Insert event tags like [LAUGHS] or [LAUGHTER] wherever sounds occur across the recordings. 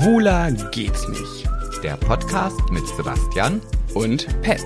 Schwuler geht's nicht. Der Podcast mit Sebastian Und Pet.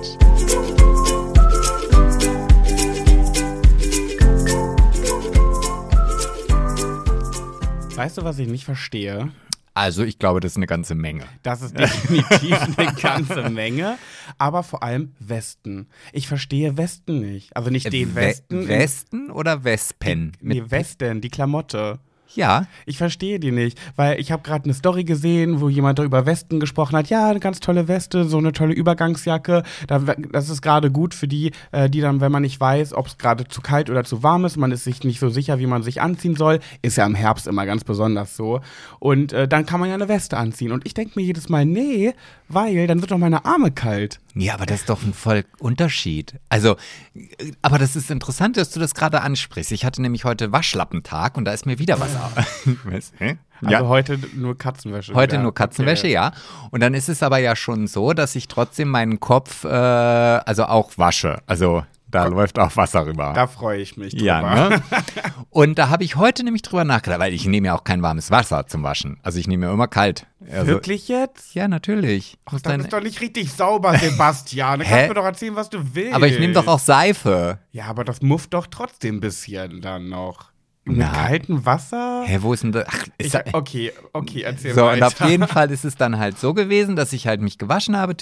Weißt du, was ich nicht verstehe? Also ich glaube, das ist eine ganze Menge. Das ist definitiv [LAUGHS] eine ganze Menge. Aber vor allem Westen. Ich verstehe Westen nicht. Also nicht den We- Westen. Westen oder Wespen? Nee, Westen, die Klamotte. Ja, Ich verstehe die nicht, weil ich habe gerade eine Story gesehen, wo jemand über Westen gesprochen hat. Ja, eine ganz tolle Weste, so eine tolle Übergangsjacke. Da- Das ist gerade gut für die, äh, die dann, wenn man nicht weiß, ob es gerade zu kalt oder zu warm ist, man ist sich nicht so sicher, wie man sich anziehen soll. Ist ja im Herbst immer ganz besonders so. Und äh, dann kann man ja eine Weste anziehen. Und ich denke mir jedes Mal, nee, weil dann wird doch meine Arme kalt. Ja, aber das ist doch ein voll Unterschied. Also, äh, aber das ist interessant, dass du das gerade ansprichst. Ich hatte nämlich heute Waschlappentag und da ist mir wieder was [LAUGHS] Hä? Also heute nur Katzenwäsche. Heute wieder. nur Katzenwäsche, Okay. ja. Und dann ist es aber ja schon so, dass ich trotzdem meinen Kopf, äh, also auch wasche. Also da läuft auch Wasser rüber. Da freue ich mich drüber. Ja, ne? [LAUGHS] Und da habe ich heute nämlich drüber nachgedacht, weil ich nehme ja auch kein warmes Wasser zum Waschen. Also ich nehme ja immer kalt. Also, Wirklich jetzt? Ja, natürlich. Das dann- ist doch nicht richtig sauber, Sebastian. Du [LAUGHS] kannst mir doch erzählen, was du willst. aber ich nehme doch auch Seife. Ja, aber das mufft doch trotzdem ein bisschen dann noch. Mit Na. kaltem Wasser? Hä, wo ist denn das? Ach, Ich, ist da, okay, okay, erzähl so, weiter. und auf jeden [LAUGHS] Fall ist es dann halt so gewesen, dass ich halt mich gewaschen habe,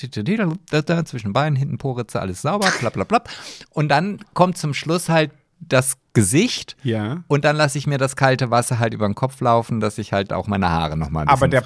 zwischen Beinen, hinten Poritze, alles sauber, plapp. Und dann kommt zum Schluss halt das Gesicht Ja. und dann lasse ich mir das kalte Wasser halt über den Kopf laufen, dass ich halt auch meine Haare nochmal ein bisschen Aber der.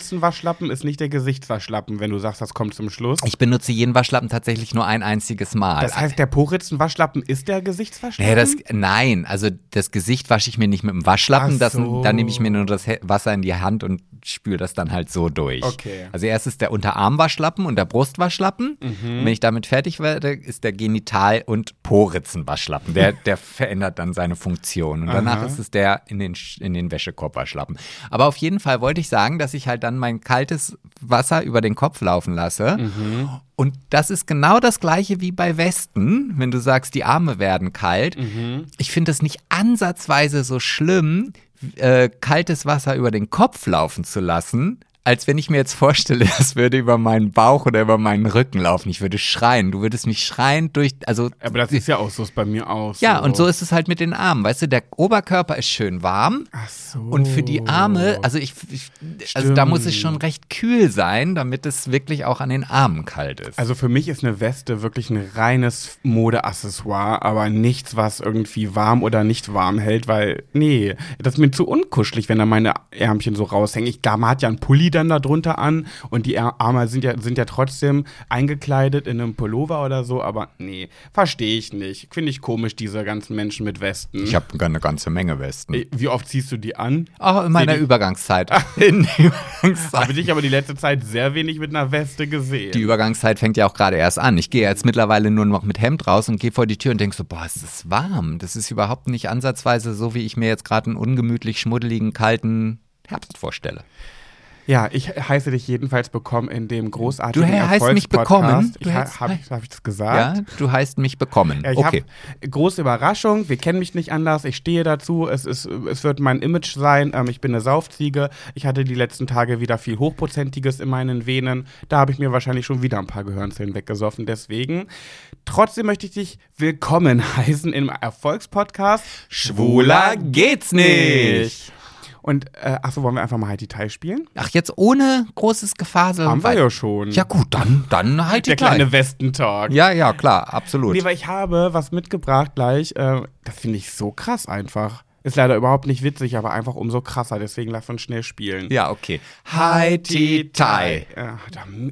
Poritzenwaschlappen ist nicht der Gesichtswaschlappen, wenn du sagst, das kommt zum Schluss. Ich benutze jeden Waschlappen tatsächlich nur ein einziges Mal. Das heißt, der Poritzenwaschlappen ist der Gesichtswaschlappen? Nee, das, nein, also das Gesicht wasche ich mir nicht mit dem Waschlappen, Ach das, so. dann nehme ich mir nur das Wasser in die Hand und spüle das dann halt so durch. Okay. Also erst ist der Unterarmwaschlappen und der Brustwaschlappen. Mhm. Und wenn ich damit fertig werde, ist der Genital- und Poritzenwaschlappen. Der, der [LAUGHS] verändert dann seine Funktion. Und danach Aha. ist es der in den, in den Wäschekorbwaschlappen. Aber auf jeden Fall wollte ich sagen, dass ich halt dann mein kaltes Wasser über den Kopf laufen lasse. Mhm. Und das ist genau das gleiche wie bei Westen, wenn du sagst, die Arme werden kalt. Mhm. Ich finde es nicht ansatzweise so schlimm, äh, kaltes Wasser über den Kopf laufen zu lassen, als wenn ich mir jetzt vorstelle, [LAUGHS] das würde über meinen Bauch oder über meinen Rücken laufen. Ich würde schreien. Du würdest mich schreiend durch, also Aber das ist ja auch so, ist bei mir auch so. ja, und so ist es halt mit den Armen. Weißt du, der Oberkörper ist schön warm. Ach so. Und für die Arme, also ich, ich also da muss es schon recht kühl sein, damit es wirklich auch an den Armen kalt ist. Also für mich ist eine Weste wirklich ein reines Modeaccessoire, aber nichts, was irgendwie warm oder nicht warm hält, weil, nee, das ist mir zu unkuschelig, wenn da meine Ärmchen so raushängen. Ich, man hat ja einen Pulli dann da drunter an und die Arme sind ja, sind ja trotzdem eingekleidet in einem Pullover oder so, aber nee, verstehe ich nicht. Finde ich komisch, diese ganzen Menschen mit Westen. ich habe eine ganze Menge Westen. Wie oft ziehst du die an? Auch in meiner die- Übergangszeit. [LAUGHS] In der Übergangszeit. Habe dich aber die letzte Zeit sehr wenig mit einer Weste gesehen. Die Übergangszeit fängt ja auch gerade erst an. Ich gehe jetzt mittlerweile nur noch mit Hemd raus und gehe vor die Tür und denke so, boah, es ist warm. Das ist überhaupt nicht ansatzweise so, wie ich mir jetzt gerade einen ungemütlich schmuddeligen, kalten Herbst vorstelle. Ja, ich heiße dich jedenfalls bekommen in dem großartigen Du heißt mich bekommen? Du Ich, heißt- Habe ich, hab ich das gesagt? Ja, du heißt mich bekommen. Ich okay. große Überraschung. Wir kennen mich nicht anders. Ich stehe dazu. Es, ist, es wird mein Image sein. Ähm, ich bin eine Saufziege. Ich hatte die letzten Tage wieder viel Hochprozentiges in meinen Venen. Da habe ich mir wahrscheinlich schon wieder ein paar Gehirnzellen weggesoffen. Deswegen, trotzdem möchte ich dich willkommen [LAUGHS] heißen im Erfolgspodcast. Schwuler geht's nicht. Und, äh, achso, wollen wir einfach mal halt Detail spielen? Ach, jetzt ohne großes Gefasel. Haben wir ja schon. Ja gut, dann, dann halt die Der kleine. Westentalk. Ja, ja, klar, absolut. Nee, weil ich habe was mitgebracht gleich. Äh, das finde ich so krass einfach. Ist leider überhaupt nicht witzig, aber einfach umso krasser. Deswegen lass uns schnell spielen. ja, okay. Hi, Tai. Äh,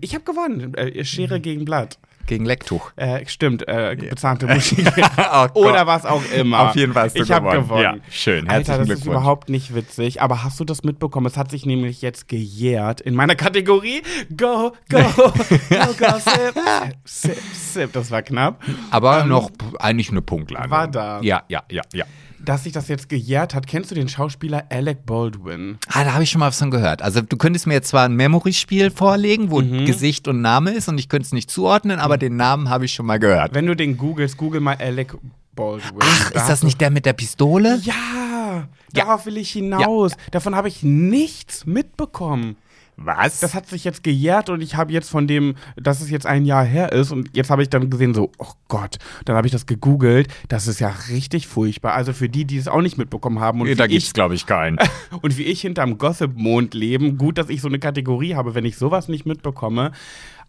ich habe gewonnen. Äh, Schere gegen Blatt. Gegen Lecktuch. Äh, stimmt, äh, bezahnte [LAUGHS] Musik. Oh. Oder was auch immer. Auf jeden Fall hast du Ich habe gewonnen. Ja, schön. Alter, Herzlichen das ist Glückwunsch. überhaupt nicht witzig. Aber hast du das mitbekommen? Es hat sich nämlich jetzt gejährt in meiner Kategorie Go, Go, Go, [LAUGHS] Go, Sip, Sip, Sip. Das war knapp. Aber noch eigentlich eine Punktlandung. Ähm, war da. Ja, ja, ja, ja. Dass sich das jetzt gejährt hat, kennst du den Schauspieler Alec Baldwin? Ah, da habe ich schon mal was von gehört. Also du könntest mir jetzt zwar ein Memory-Spiel vorlegen, wo Mhm. Gesicht und Name ist und ich könnte es nicht zuordnen, aber den Namen habe ich schon mal gehört. Wenn du den googelst, google mal Alec Baldwin. Ach, Da ist das nicht der mit der Pistole? Ja, darauf will ich hinaus. Davon habe ich nichts mitbekommen. Was? Das hat sich jetzt gejährt und ich habe jetzt von dem, dass es jetzt ein Jahr her ist und jetzt habe ich dann gesehen, so, oh Gott, dann habe ich das gegoogelt. Das ist ja richtig furchtbar. Also für die, die es auch nicht mitbekommen haben und da wie gibt's, ich, glaube ich, keinen. [LAUGHS] und wie ich hinterm Gossip-Mond leben, gut, dass ich so eine Kategorie habe, wenn ich sowas nicht mitbekomme.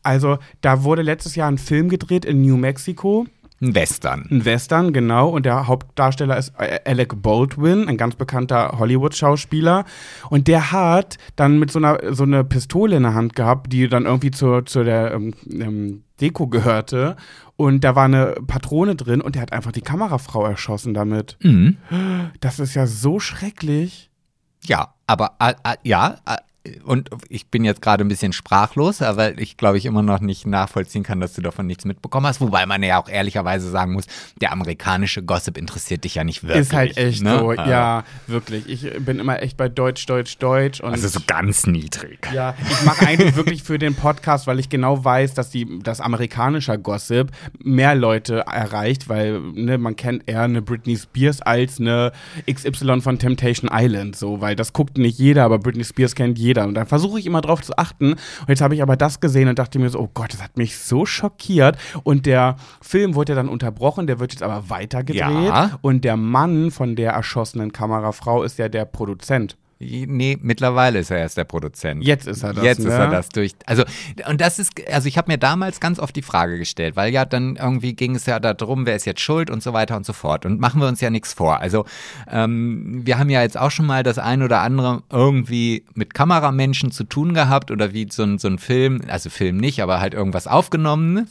Also da wurde letztes Jahr ein Film gedreht in New Mexico. Ein Western. Ein Western, genau. Und der Hauptdarsteller ist äh, Alec Baldwin, ein ganz bekannter Hollywood-Schauspieler. Und der hat dann mit so einer so eine Pistole in der Hand gehabt, die dann irgendwie zur, zu der ähm, ähm, Deko gehörte. Und da war eine Patrone drin und der hat einfach die Kamerafrau erschossen damit. Mhm. Das ist ja so schrecklich. Ja, aber äh, ja, und ich bin jetzt gerade ein bisschen sprachlos, weil ich glaube ich immer noch nicht nachvollziehen kann, dass du davon nichts mitbekommen hast. Wobei man ja auch ehrlicherweise sagen muss, der amerikanische Gossip interessiert dich ja nicht wirklich. Ist halt echt ne? so, Äh, ja, wirklich. Ich bin immer echt bei Deutsch, Deutsch, Deutsch. Und Also so ganz niedrig. Ja, ich mache eigentlich wirklich für den Podcast, weil ich genau weiß, dass die, das amerikanischer Gossip mehr Leute erreicht, weil ne, man kennt eher eine Britney Spears als eine XY von Temptation Island, so, weil das guckt nicht jeder, aber Britney Spears kennt jeder. Und dann versuche ich immer drauf zu achten. Und jetzt habe ich aber das gesehen und dachte mir so, oh Gott, das hat mich so schockiert. Und der Film wurde ja dann unterbrochen, der wird jetzt aber weitergedreht. Ja. Und der Mann von der erschossenen Kamerafrau ist ja der Produzent. Nee, mittlerweile ist er erst der Produzent. Jetzt ist er das. Jetzt ne? ist er das durch. Also, und das ist, also ich habe mir damals ganz oft die Frage gestellt, weil ja dann irgendwie ging es ja darum, wer ist jetzt schuld und so weiter und so fort. Und machen wir uns ja nichts vor. Also, ähm, wir haben ja jetzt auch schon mal das ein oder andere irgendwie mit Kameramenschen zu tun gehabt oder wie so ein, so ein Film, also Film nicht, aber halt irgendwas aufgenommen.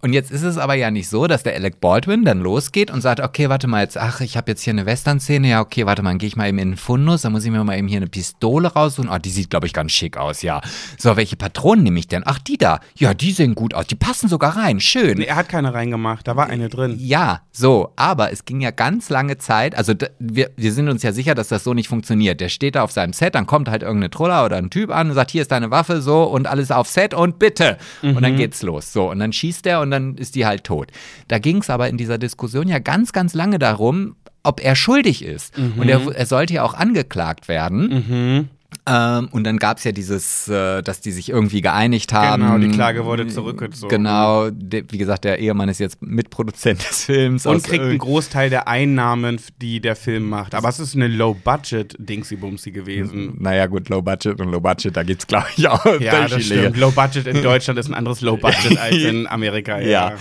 Und jetzt ist es aber ja nicht so, dass der Alec Baldwin dann losgeht und sagt, okay, warte mal jetzt, ach, ich habe jetzt hier eine Western-Szene, ja, okay, warte mal, dann gehe ich mal eben in den Fundus, dann muss ich mir mal eben hier eine Pistole raussuchen. Oh, die sieht, glaube ich, ganz schick aus, ja. So, welche Patronen nehme ich denn? Ach, die da. Ja, die sehen gut aus, die passen sogar rein, schön. Nee, er hat keine reingemacht, da war eine drin. Ja, so, aber es ging ja ganz lange Zeit, also wir, wir sind uns ja sicher, dass das so nicht funktioniert. Der steht da auf seinem Set, dann kommt halt irgendeine Troller oder ein Typ an und sagt, hier ist deine Waffe, so und alles auf Set und bitte. Und dann geht's los. So, und dann schießt er und dann ist die halt tot. Da ging es aber in dieser Diskussion ja ganz, ganz lange darum, ob er schuldig ist. Und er, er sollte ja auch angeklagt werden. Ähm, und dann gab es ja dieses, äh, dass die sich irgendwie geeinigt haben. Genau, die Klage wurde zurückgezogen. Genau, de, wie gesagt, der Ehemann ist jetzt Mitproduzent des Films. Und kriegt einen Großteil der Einnahmen, die der Film macht. Aber es ist eine Low-Budget-Dingsy-Bumsy gewesen. Naja, gut, Low Budget und Low Budget, da gibt's glaube ich, auch Ja, das stimmt. Low-Budget in Deutschland ist ein anderes Low-Budget [LAUGHS] als in Amerika. Ja. Ja.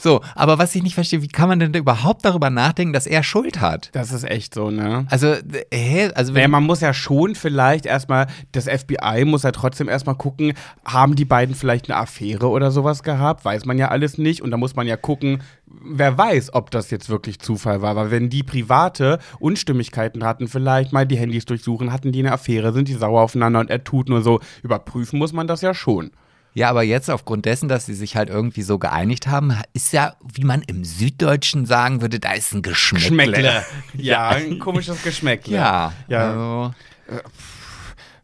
So, aber was ich nicht verstehe, wie kann man denn überhaupt darüber nachdenken, dass er Schuld hat? Das ist echt so, ne? Also, hä? Also, Naja, man muss ja schon vielleicht erstmal, das FBI muss ja trotzdem erstmal gucken, haben die beiden vielleicht eine Affäre oder sowas gehabt? Weiß man ja alles nicht. Und da muss man ja gucken, wer weiß, ob das jetzt wirklich Zufall war. Weil wenn die private Unstimmigkeiten hatten, vielleicht mal die Handys durchsuchen, hatten die eine Affäre, sind die sauer aufeinander und er tut nur so, überprüfen muss man das ja schon. Ja, aber jetzt aufgrund dessen, dass sie sich halt irgendwie so geeinigt haben, ist ja, wie man im Süddeutschen sagen würde, da ist ein Geschmäckle. Geschmäckle. [LAUGHS] Ja, ein komisches Geschmäckle. Ja, Ja, Also,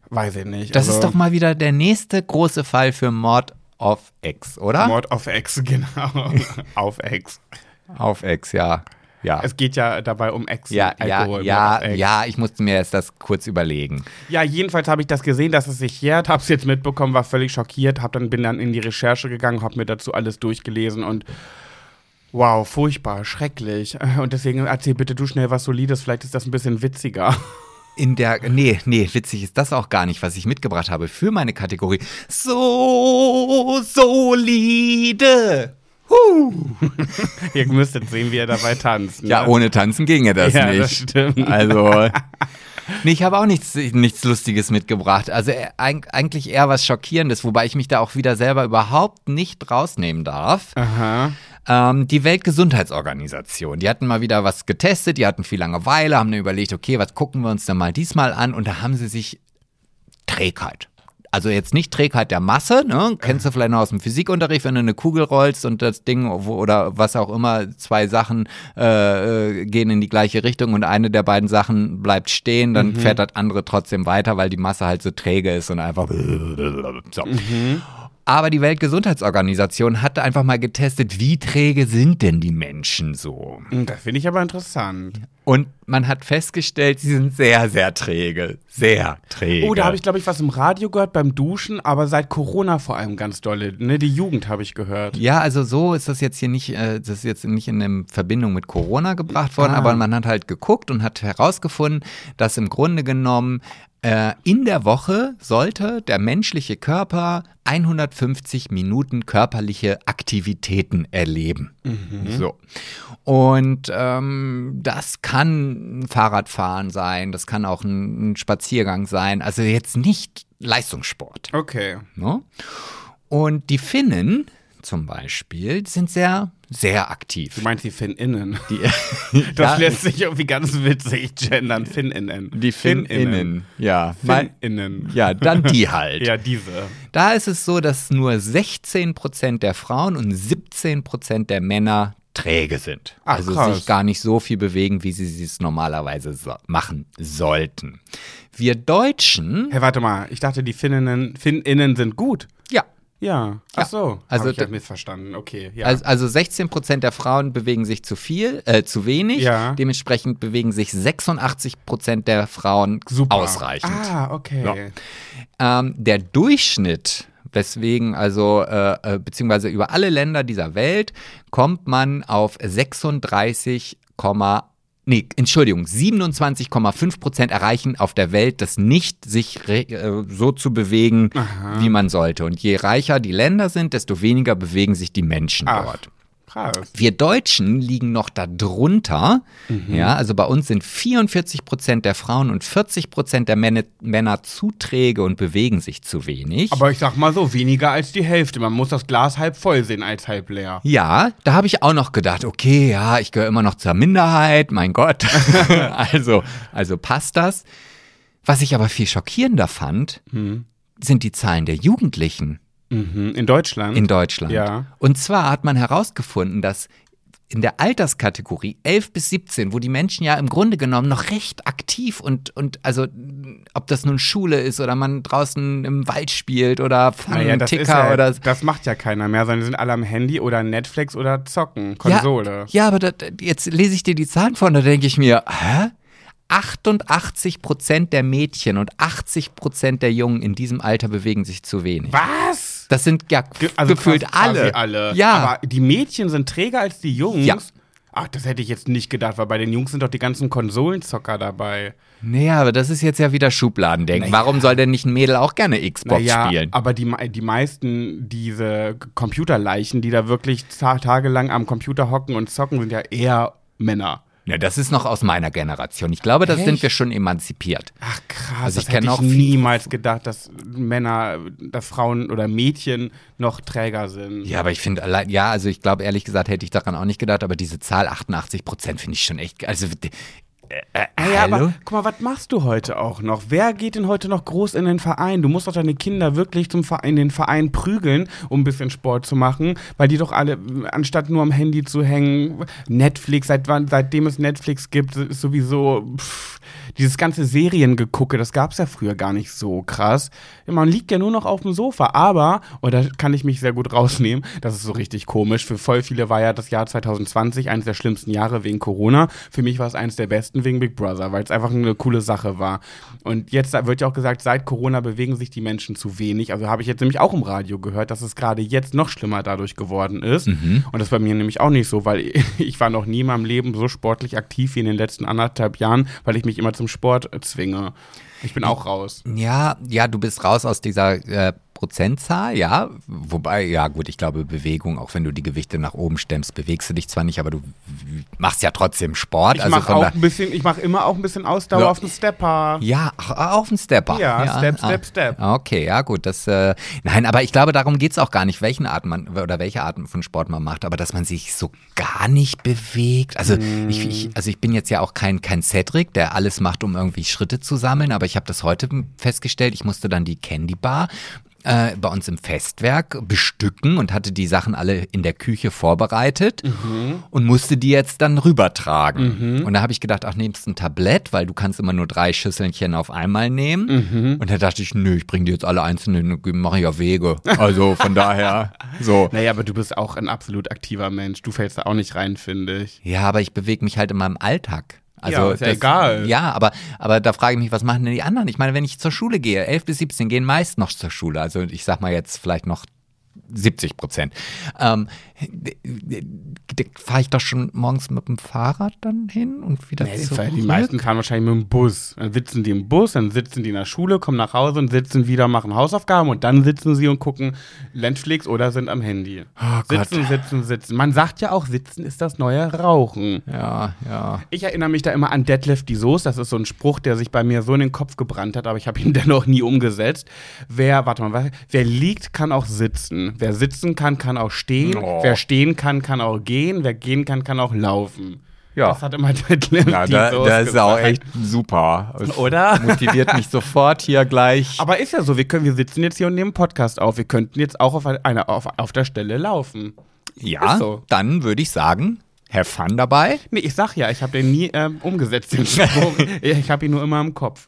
weiß ich nicht. das Also, ist doch mal wieder der nächste große Fall für Mord auf Ex, oder? Mord auf Ex, [LAUGHS] genau. auf Ex. Auf Ex, ja. Ja. Es geht ja dabei um Ex. ja, ja, Alkohol, ja, Ex. ja, ich musste mir jetzt das kurz überlegen. Ja, jedenfalls habe ich das gesehen, dass es sich jährt, habe es jetzt mitbekommen, war völlig schockiert, hab dann bin dann in die Recherche gegangen, habe mir dazu alles durchgelesen und wow, furchtbar, schrecklich. Und deswegen erzähl bitte du schnell was Solides, vielleicht ist das ein bisschen witziger. In der, nee, nee, witzig ist das auch gar nicht, was ich mitgebracht habe für meine Kategorie. So solide. [LAUGHS] Ihr müsstet sehen, wie er dabei tanzt. Ne? Ja, ohne Tanzen ginge das Ja, nicht. das stimmt. Also, [LAUGHS] nee, ich habe auch nichts, nichts Lustiges mitgebracht. Also äh, eig- eigentlich eher was Schockierendes, wobei ich mich da auch wieder selber überhaupt nicht rausnehmen darf. Aha. Ähm, die Weltgesundheitsorganisation, die hatten mal wieder was getestet, die hatten viel Langeweile, haben dann überlegt, okay, was gucken wir uns denn mal diesmal an? Und da haben sie sich Trägheit. Also jetzt nicht Trägheit der Masse, ne? Kennst du vielleicht noch aus dem Physikunterricht, wenn du eine Kugel rollst und das Ding oder was auch immer, zwei Sachen äh, äh, gehen in die gleiche Richtung und eine der beiden Sachen bleibt stehen, dann fährt das andere trotzdem weiter, weil die Masse halt so träge ist und einfach so. Aber die Weltgesundheitsorganisation hatte einfach mal getestet, wie träge sind denn die Menschen so? Hm, Das finde ich aber interessant. Und man hat festgestellt, sie sind sehr, sehr träge. Sehr träge. Oh, da habe ich, glaube ich, was im Radio gehört beim Duschen, aber seit Corona vor allem ganz dolle. Ne? Die Jugend habe ich gehört. Ja, also so ist das jetzt hier nicht, äh, das ist jetzt nicht in Verbindung mit Corona gebracht worden, Ah. aber man hat halt geguckt und hat herausgefunden, dass im Grunde genommen äh, in der Woche sollte der menschliche Körper 150 Minuten körperliche Aktivitäten erleben. So. Und ähm, das kann ein Fahrradfahren sein, das kann auch ein, ein Spaziergang sein, also jetzt nicht Leistungssport. Okay. Ne? Und die Finnen zum Beispiel sind sehr, sehr aktiv. Du meinst die FinnInnen? Die, [LAUGHS] [LAUGHS] Das Ja, lässt sich irgendwie ganz witzig gendern. FinnInnen. die Finninnen. Ja, Mal- FinnInnen. ja, dann die halt. [LAUGHS] Ja, diese. Da ist es so, dass nur 16% der Frauen und 17% der Männer träge sind. Ach, also krass. sich gar nicht so viel bewegen, wie sie es normalerweise so machen sollten. Wir Deutschen, Hey, warte mal. Ich dachte, die FinnInnen, FinnInnen sind gut. ja, Ja. Ach so. Also Hab ich ja da- missverstanden. Okay. Ja. Also, also 16 Prozent der Frauen bewegen sich zu viel, äh, zu wenig. Ja. Dementsprechend bewegen sich 86 Prozent der Frauen Super. ausreichend. Ah, okay. Ähm, der Durchschnitt, weswegen also, äh, äh, beziehungsweise über alle Länder dieser Welt, kommt man auf 36, Nee, Entschuldigung, 27,5 Prozent erreichen auf der Welt, das nicht sich äh, so zu bewegen, wie man sollte. Und je reicher die Länder sind, desto weniger bewegen sich die Menschen Ach. dort. Krass. Wir Deutschen liegen noch da drunter. Mhm. Ja, also bei uns sind 44 Prozent der Frauen und 40 Prozent der Männer, Männer zu träge und bewegen sich zu wenig. Aber ich sag mal so, weniger als die Hälfte. Man muss das Glas halb voll sehen als halb leer. ja, da habe ich auch noch gedacht, okay, ja, ich gehöre immer noch zur Minderheit, mein Gott. [LAUGHS] [LAUGHS] also, also passt das. Was ich aber viel schockierender fand, sind die Zahlen der Jugendlichen. Mhm. In Deutschland? in Deutschland. Ja. Und zwar hat man herausgefunden, dass in der Alterskategorie 11 bis 17, wo die Menschen ja im Grunde genommen noch recht aktiv und, und also ob das nun Schule ist oder man draußen im Wald spielt oder fangen naja, das, Ticker ja, oder das macht ja keiner mehr, sondern die sind alle am Handy oder Netflix oder zocken, Konsole. Ja, ja aber das, jetzt lese ich dir die Zahlen vor und da denke ich mir, hä? 88 Prozent der Mädchen und 80 Prozent der Jungen in diesem Alter bewegen sich zu wenig. Was? Das sind ja also gefühlt alle. alle. Ja. Aber die Mädchen sind träger als die Jungs? Ja. Ach, das hätte ich jetzt nicht gedacht, weil bei den Jungs sind doch die ganzen Konsolenzocker dabei. Naja, aber das ist jetzt ja wieder Schubladendenken. Warum soll denn nicht ein Mädel auch gerne Xbox Naja, spielen? aber die, die meisten, diese Computerleichen, die da wirklich ta tagelang am Computer hocken und zocken, sind ja eher Männer. Ja, das ist noch aus meiner Generation. Ich glaube, da sind wir schon emanzipiert. Ach krass, Also ich das hätte ich auch niemals gedacht, dass Männer, dass Frauen oder Mädchen noch träger sind. Ja, aber ich finde allein, ja, also ich glaube, ehrlich gesagt, hätte ich daran auch nicht gedacht, aber diese Zahl 88 Prozent finde ich schon echt, also, äh, äh, ja, hallo? aber guck mal, was machst du heute auch noch? Wer geht denn heute noch groß in den Verein? Du musst doch deine Kinder wirklich zum Verein, in den Verein prügeln, um ein bisschen Sport zu machen, weil die doch alle, anstatt nur am Handy zu hängen, Netflix, seit wann, seitdem es Netflix gibt, ist sowieso pff, dieses ganze Seriengegucke, das gab es ja früher gar nicht so krass. Man liegt ja nur noch auf dem Sofa, aber, und da kann ich mich sehr gut rausnehmen, das ist so richtig komisch, für voll viele war ja das Jahr 2020 eines der schlimmsten Jahre wegen Corona. Für mich war es eines der besten wegen Big Brother, weil es einfach eine coole Sache war. Und jetzt wird ja auch gesagt, seit Corona bewegen sich die Menschen zu wenig. Also habe ich jetzt nämlich auch im Radio gehört, dass es gerade jetzt noch schlimmer dadurch geworden ist. Und das bei mir nämlich auch nicht so, weil [LAUGHS] ich war noch nie in meinem Leben so sportlich aktiv wie in den letzten anderthalb Jahren, weil ich mich immer zum Sport zwinge. Ich bin auch raus. Ja, ja, du bist raus aus dieser äh, Prozentzahl, ja. Wobei, ja gut, ich glaube, Bewegung, auch wenn du die Gewichte nach oben stemmst, bewegst du dich zwar nicht, aber du machst ja trotzdem Sport. Ich also mache auch ein bisschen, ich mache immer auch ein bisschen Ausdauer Ja. auf dem Stepper. Ja, auf den Stepper. Ja, Step, ah, Step, Step. Okay, ja gut, das äh, nein, aber ich glaube, darum geht's auch gar nicht, welchen Art man oder welche Arten von Sport man macht, aber dass man sich so gar nicht bewegt. Also ich, Mm. ich, also ich bin jetzt ja auch kein kein Cedric, der alles macht, um irgendwie Schritte zu sammeln, aber ich habe das heute festgestellt. Ich musste dann die Candy Bar äh, bei uns im Festwerk bestücken und hatte die Sachen alle in der Küche vorbereitet und musste die jetzt dann rübertragen. Und da habe ich gedacht, ach, nimmst ein Tablett, weil du kannst immer nur drei Schüsselchen auf einmal nehmen. Und da dachte ich, nö, ich bringe die jetzt alle einzeln, mache ich auf Wege. Also von daher, [LAUGHS] so. Naja, aber du bist auch ein absolut aktiver Mensch. Du fällst da auch nicht rein, finde ich. Ja, aber ich bewege mich halt in meinem Alltag. Also Ja, ist ja das, egal. Ja, aber, aber da frage ich mich, was machen denn die anderen? Ich meine, wenn ich zur Schule gehe, 11 bis 17 gehen meist noch zur Schule. Also ich sag mal jetzt vielleicht noch 70 Prozent. Ähm, fahre ich doch schon morgens mit dem Fahrrad dann hin und wieder Nee, zurück. die meisten fahren wahrscheinlich mit dem Bus. Dann sitzen die im Bus, dann sitzen die in der Schule, kommen nach Hause und sitzen wieder, machen Hausaufgaben und dann sitzen sie und gucken Netflix oder sind am Handy. Oh sitzen, sitzen, sitzen. Man sagt ja auch, sitzen ist das neue Rauchen. Ja, ja. Ich erinnere mich da immer an Deadlift die Soße. Das ist so ein Spruch, der sich bei mir so in den Kopf gebrannt hat, aber ich habe ihn [LAUGHS] dennoch nie umgesetzt. Wer, warte mal, wer liegt, kann auch sitzen. Wer sitzen kann, kann auch stehen. Oh. Wer stehen kann, kann auch gehen. Wer gehen kann, kann auch laufen. Ja. Das hat immer [LAUGHS] Deadlift Ja, da, das ist auch echt super. Es Oder? [LAUGHS] Motiviert mich sofort hier gleich. Aber ist ja so, wir können, wir sitzen jetzt hier und nehmen Podcast auf. Wir könnten jetzt auch auf, eine, auf, auf der Stelle laufen. ja, so. dann würde ich sagen, have fun dabei. Nee, ich sag ja, ich habe den nie ähm, umgesetzt, den [LAUGHS] Spruch. ich habe ihn nur immer im Kopf.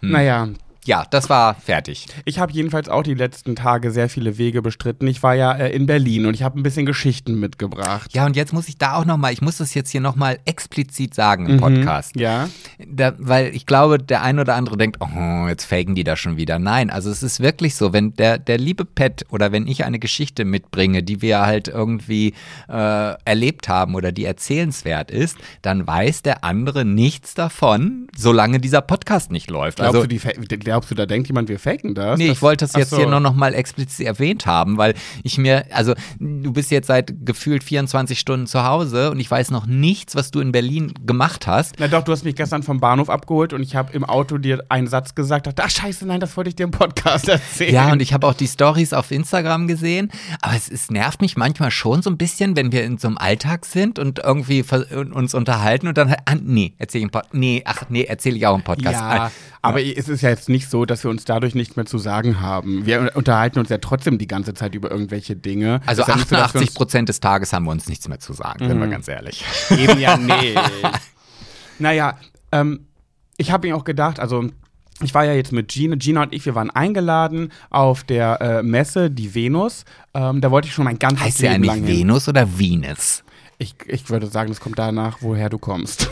Naja, Ja, das war fertig. ich habe jedenfalls auch die letzten Tage sehr viele Wege bestritten. Ich war ja äh, in Berlin und ich habe ein bisschen Geschichten mitgebracht. Ja, und jetzt muss ich da auch nochmal, ich muss das jetzt hier nochmal explizit sagen Mhm. im Podcast. Ja. Da, weil ich glaube, der ein oder andere denkt, oh, jetzt faken die da schon wieder. Nein, also es ist wirklich so, wenn der, der liebe Pet oder wenn ich eine Geschichte mitbringe, die wir halt irgendwie äh, erlebt haben oder die erzählenswert ist, dann weiß der andere nichts davon, solange dieser Podcast nicht läuft. Glaubst, also, du, die, fa- glaubst du, da denkt jemand, wir faken das? Nee, das ich wollte das jetzt so. hier nur noch mal explizit erwähnt haben, weil ich mir, also du bist jetzt seit gefühlt 24 Stunden zu Hause und ich weiß noch nichts, was du in Berlin gemacht hast. Na doch, du hast mich gestern vom Bahnhof abgeholt und ich habe im Auto dir einen Satz gesagt, dachte, ach scheiße, nein, das wollte ich dir im Podcast [LAUGHS] erzählen. Ja, und ich habe auch die Stories auf Instagram gesehen, aber es, es nervt mich manchmal schon so ein bisschen, wenn wir in so einem Alltag sind und irgendwie uns unterhalten und dann halt, ah, nee, erzähle ich im Podcast. Nee, ach nee, erzähle ich auch im Podcast. Ja, aber es ist ja jetzt nicht so, dass wir uns dadurch nichts mehr zu sagen haben. Wir unterhalten uns ja trotzdem die ganze Zeit über irgendwelche Dinge. Also Ist ja nicht so, dass wir 88 Prozent des Tages haben wir uns nichts mehr zu sagen, sind wir ganz ehrlich. eben ja nicht. [LAUGHS] naja, ähm, ich habe mir auch gedacht, also ich war ja jetzt mit Gina, Gina und ich, wir waren eingeladen auf der äh, Messe, die Venus. Ähm, da wollte ich schon mein ganzes Heißt sie Leben lang eigentlich hin. Venus oder Venus? Ich, ich würde sagen, das kommt danach, woher du kommst.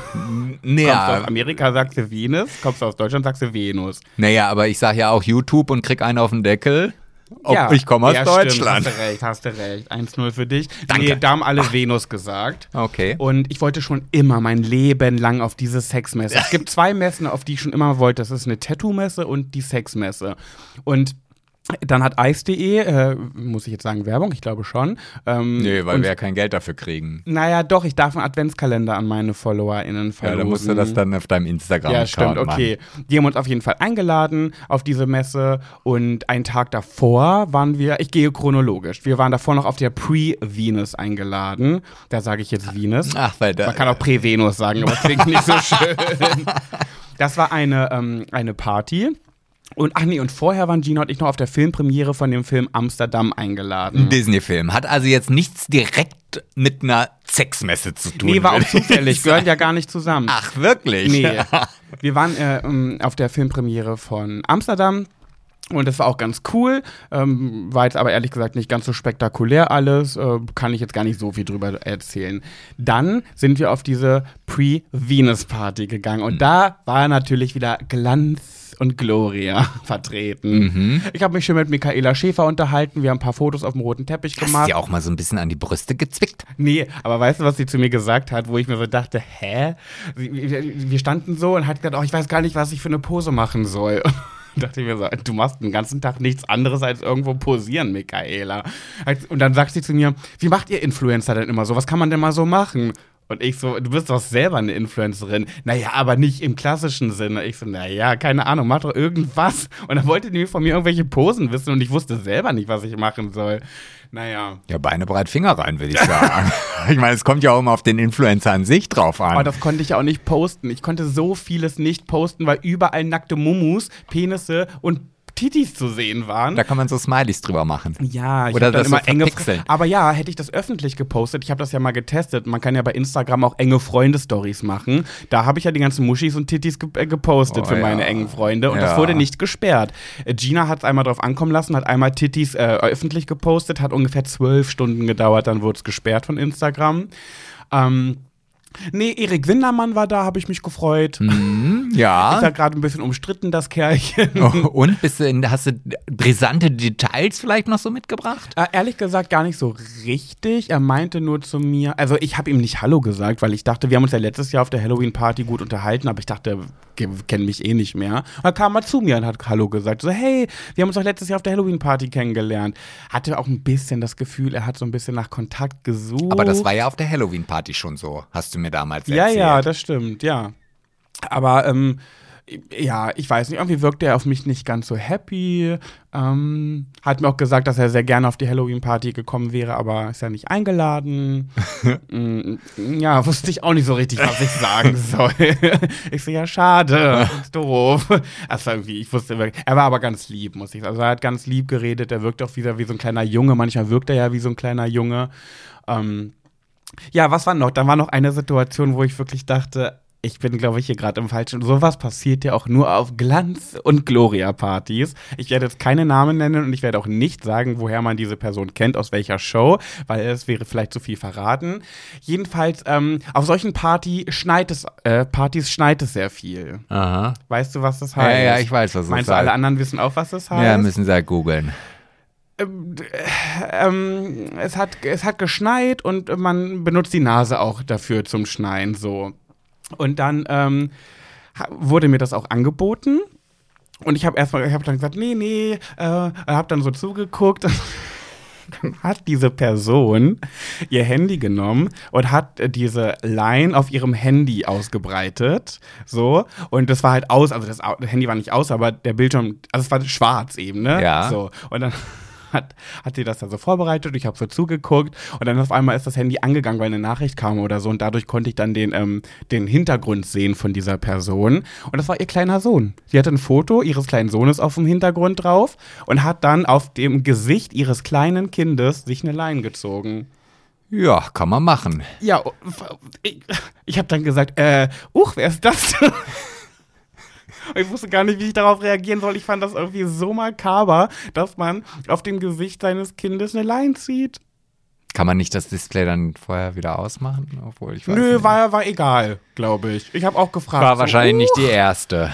Nee, Kommst du aus Amerika, sagst du Venus. Kommst du aus Deutschland, sagst du Venus. Naja, aber ich sage ja auch YouTube und krieg einen auf den Deckel. Ob Ja. ich komme aus ja, Deutschland. Stimmt, hast du recht, hast du recht. 1-0 für dich. Danke. Nee, da haben alle Venus gesagt. Okay. Und ich wollte schon immer mein Leben lang auf diese Sexmesse. Es [LAUGHS] gibt zwei Messen, auf die ich schon immer wollte. Das ist eine Tattoo-Messe und die Sexmesse. Und dann hat Ice.de, äh, muss ich jetzt sagen Werbung, ich glaube schon. Ähm, Nee, weil wir ja kein Geld dafür kriegen. Naja, doch, ich darf einen Adventskalender an meine FollowerInnen Ja, verlosen. dann musst du das dann auf deinem instagram Ja, stimmt, okay. Die haben uns auf jeden Fall eingeladen auf diese Messe und einen Tag davor waren wir, ich gehe chronologisch, wir waren davor noch auf der Pre-Venus eingeladen. Da sage ich jetzt Venus. Ach, weil da. Man kann auch Prä-Venus sagen, aber das klingt nicht so [LAUGHS] schön. Das war eine, ähm, eine Party. Und ach nee, und vorher waren Gina und ich noch auf der Filmpremiere von dem Film Amsterdam eingeladen. ein Disney-Film. Hat also jetzt nichts direkt mit einer Sexmesse zu tun. Nee, war auch zufällig, gehören ja gar nicht zusammen. Ach, wirklich? Nee. [LAUGHS] Wir waren äh, ähm, auf der Filmpremiere von Amsterdam. Und das war auch ganz cool, ähm, war jetzt aber ehrlich gesagt nicht ganz so spektakulär alles, äh, kann ich jetzt gar nicht so viel drüber erzählen. Dann sind wir auf diese Pre-Venus-Party gegangen und da war natürlich wieder Glanz und Gloria [LAUGHS] vertreten. Ich habe mich schon mit Michaela Schäfer unterhalten, wir haben ein paar Fotos auf dem roten Teppich Hast gemacht. dir auch mal so ein bisschen an die Brüste gezwickt? Nee, aber weißt du, was sie zu mir gesagt hat, wo ich mir so dachte, hä? Wir standen so und hat gesagt, oh, ich weiß gar nicht, was ich für eine Pose machen soll. [LAUGHS] Dachte ich mir so, du machst den ganzen Tag nichts anderes als irgendwo posieren, Michaela. Und dann sagt sie zu mir, wie macht ihr Influencer denn immer so? Was kann man denn mal so machen? Und ich so, du bist doch selber eine Influencerin. Naja, aber nicht im klassischen Sinne. Ich so, naja, keine Ahnung, mach doch irgendwas. Und dann wollte die von mir irgendwelche Posen wissen und ich wusste selber nicht, was ich machen soll. Naja. Ja, Beine breit, Finger rein, würde ich sagen. [LAUGHS] ich meine, es kommt ja auch immer auf den Influencer an sich drauf an. Aber das konnte ich auch nicht posten. Ich konnte so vieles nicht posten, weil überall nackte Mumus, Penisse und Titis zu sehen waren. Da kann man so Smileys drüber machen. Ja, ich Oder das immer so enge. Aber ja, hätte ich das öffentlich gepostet, ich habe das ja mal getestet. Man kann ja bei Instagram auch enge Freunde-Stories machen. Da habe ich ja die ganzen Muschis und Titis ge äh, gepostet Oh, für meine ja. engen Freunde und das Ja. wurde nicht gesperrt. Gina hat es einmal drauf ankommen lassen, hat einmal Titis äh, öffentlich gepostet, hat ungefähr zwölf Stunden gedauert, dann wurde es gesperrt von Instagram. Ähm, nee, Erik Windermann war da, habe ich mich gefreut. Mhm, Ist ja. ja gerade ein bisschen umstritten, das Kerlchen. Oh, und du hast du brisante Details vielleicht noch so mitgebracht? Äh, ehrlich gesagt gar nicht so richtig. Er meinte nur zu mir, also ich habe ihm nicht Hallo gesagt, weil ich dachte, wir haben uns ja letztes Jahr auf der Halloween-Party gut unterhalten, aber ich dachte, kennt mich eh nicht mehr. Und dann kam er zu mir und hat Hallo gesagt. So, hey, wir haben uns doch letztes Jahr auf der Halloween-Party kennengelernt. Hatte auch ein bisschen das Gefühl, er hat so ein bisschen nach Kontakt gesucht. Aber das war ja auf der Halloween-Party schon so, hast du mir damals Ja, erzählt. ja, das stimmt, ja. Aber ähm, ja, ich weiß nicht, irgendwie wirkte er auf mich nicht ganz so happy. Ähm, hat mir auch gesagt, dass er sehr gerne auf die Halloween-Party gekommen wäre, aber ist ja nicht eingeladen. [LAUGHS] Mm, ja, wusste ich auch nicht so richtig, was ich sagen [LAUGHS] soll. ich so, ja, schade, ist doof. Also irgendwie, ich wusste wirklich, er war aber ganz lieb, muss ich sagen. Also er hat ganz lieb geredet, er wirkt auch wieder wie so ein kleiner Junge. Manchmal wirkt er ja wie so ein kleiner Junge. Ähm, ja, was war noch? Dann war noch eine Situation, wo ich wirklich dachte, ich bin, glaube ich, hier gerade im Falschen. Sowas passiert ja auch nur auf Glanz- und Gloria-Partys. Ich werde jetzt keine Namen nennen und ich werde auch nicht sagen, woher man diese Person kennt, aus welcher Show, weil es wäre vielleicht zu viel verraten. Jedenfalls, ähm, auf solchen Party schneit es, äh, Partys schneit es sehr viel. Aha. Weißt du, was das Ja, heißt? ja, ich weiß, was es Meinst du, heißt. alle anderen wissen auch, was das heißt? Ja, müssen sie halt googeln. ähm, es, hat, es hat geschneit und man benutzt die Nase auch dafür zum Schneien so. Und dann ähm, wurde mir das auch angeboten. Und ich habe erstmal, ich habe dann gesagt, nee, nee, äh, habe dann so zugeguckt. [LAUGHS] Dann hat diese Person ihr Handy genommen und hat äh, diese Line auf ihrem Handy ausgebreitet. So. Und das war halt aus, also das Handy war nicht aus, aber der Bildschirm, also es war schwarz eben, ne? Ja. So. Und dann hat, hat sie das da so vorbereitet, ich habe so zugeguckt und dann auf einmal ist das Handy angegangen, weil eine Nachricht kam oder so und dadurch konnte ich dann den, ähm, den Hintergrund sehen von dieser Person und das war ihr kleiner Sohn. Sie hatte ein Foto ihres kleinen Sohnes auf dem Hintergrund drauf und hat dann auf dem Gesicht ihres kleinen Kindes sich eine Line gezogen. Ja, kann man machen. Ja, ich, ich habe dann gesagt, äh, uch, wer ist das? Ich wusste gar nicht, wie ich darauf reagieren soll. Ich fand das irgendwie so makaber, dass man auf dem Gesicht seines Kindes eine Line zieht. Kann man nicht das Display dann vorher wieder ausmachen? Obwohl, ich weiß Nö, nicht. war, war egal, glaube ich. Ich habe auch gefragt. war so, wahrscheinlich nicht uh, die erste.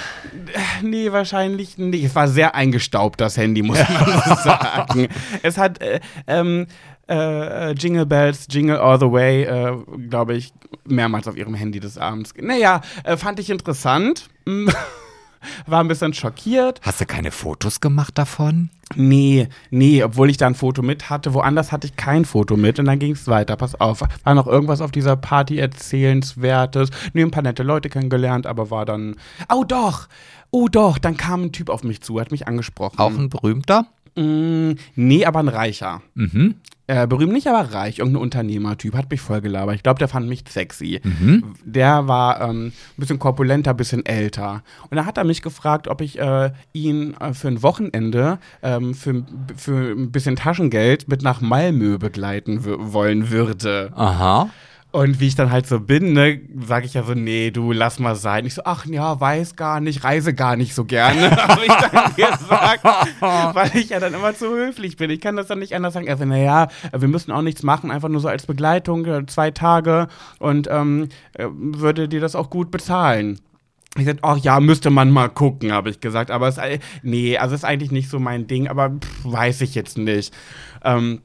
Nee, wahrscheinlich nicht. Es war sehr eingestaubt, das Handy, muss man [LAUGHS] sagen. Es hat äh, ähm, äh, Jingle Bells, Jingle All the Way, äh, glaube ich, mehrmals auf ihrem Handy des Abends. Naja, äh, fand ich interessant. [LAUGHS] War ein bisschen schockiert. Hast du keine Fotos gemacht davon? Nee, nee, obwohl ich da ein Foto mit hatte. Woanders hatte ich kein Foto mit und dann ging es weiter. Pass auf. War noch irgendwas auf dieser Party erzählenswertes? Nee, ein paar nette Leute kennengelernt, aber war dann. Oh doch! Oh doch, dann kam ein Typ auf mich zu, hat mich angesprochen. Auch ein berühmter? Mm, nee, aber ein Reicher. Mhm. Äh, berühmt nicht, aber reich. Irgendein Unternehmertyp. Hat mich voll gelabert. Ich glaube, der fand mich sexy. Mhm. Der war ähm, ein bisschen korpulenter, ein bisschen älter. Und dann hat er mich gefragt, ob ich äh, ihn äh, für ein Wochenende ähm, für, für ein bisschen Taschengeld mit nach Malmö begleiten wollen würde. Aha. Und wie ich dann halt so bin, ne, sage ich ja so, nee, du lass mal sein. Ich so, ach ja, weiß gar nicht, reise gar nicht so gerne, [LAUGHS] habe ich dann [LAUGHS] gesagt, weil ich ja dann immer zu höflich bin. Ich kann das dann nicht anders sagen. Also, naja, wir müssen auch nichts machen, einfach nur so als Begleitung, äh, zwei Tage und ähm, äh, würde dir das auch gut bezahlen. Ich sagte, ach ja, müsste man mal gucken, habe ich gesagt. Aber es, äh, nee, also ist eigentlich nicht so mein Ding, aber pff, weiß ich jetzt nicht. Ähm,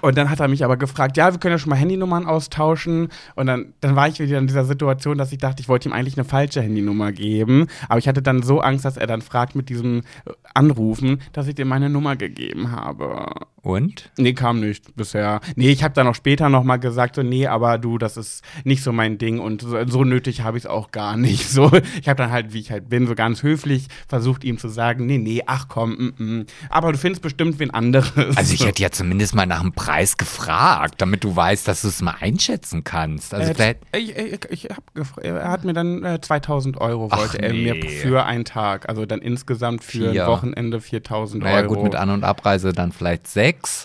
und dann hat er mich aber gefragt, ja, wir können ja schon mal Handynummern austauschen. Und dann, dann war ich wieder in dieser Situation, dass ich dachte, ich wollte ihm eigentlich eine falsche Handynummer geben. Aber ich hatte dann so Angst, dass er dann fragt mit diesem Anrufen, dass ich dir meine Nummer gegeben habe. Und? Nee, kam nicht bisher. Nee, ich habe dann auch später nochmal gesagt, so, nee, aber du, das ist nicht so mein Ding und so, so nötig habe ich es auch gar nicht. [LAUGHS] So, ich habe dann halt, wie ich halt bin, so ganz höflich versucht, ihm zu sagen, nee, nee, ach komm, mm, mm. aber du findest bestimmt wen anderes. Also ich [LAUGHS] hätte ja zumindest mal nach dem Preis gefragt, damit du weißt, dass du es mal einschätzen kannst. Also Äh, vielleicht, ich, ich, ich hab er hat mir dann äh, 2000 Euro Ach, wollte er mir für einen Tag, also dann insgesamt für Vier. ein Wochenende 4000 naja Euro. gut, mit An- und Abreise dann vielleicht sechs.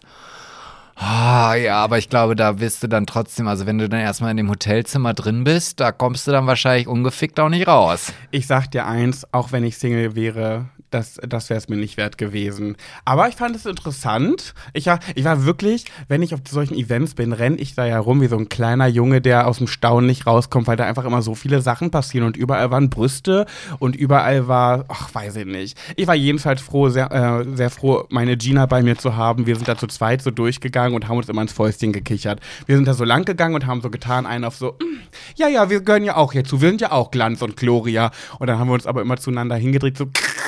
Ah, ja, aber ich glaube, da wirst du dann trotzdem, also wenn du dann erstmal in dem Hotelzimmer drin bist, da kommst du dann wahrscheinlich ungefickt auch nicht raus. Ich sag dir eins, auch wenn ich Single wäre, das, das wäre es mir nicht wert gewesen. Aber ich fand es interessant. Ich war, ich war wirklich, wenn ich auf solchen Events bin, renne ich da ja rum wie so ein kleiner Junge, der aus dem Staunen nicht rauskommt, weil da einfach immer so viele Sachen passieren und überall waren Brüste und überall war, ach, weiß ich nicht. Ich war jedenfalls froh, sehr, äh, sehr froh, meine Gina bei mir zu haben. Wir sind da zu zweit so durchgegangen und haben uns immer ins Fäustchen gekichert. Wir sind da so lang gegangen und haben so getan, einen auf so, "Mm, ja, ja, wir gehören ja auch hierzu, wir sind ja auch Glanz und Gloria. Und dann haben wir uns aber immer zueinander hingedreht, so,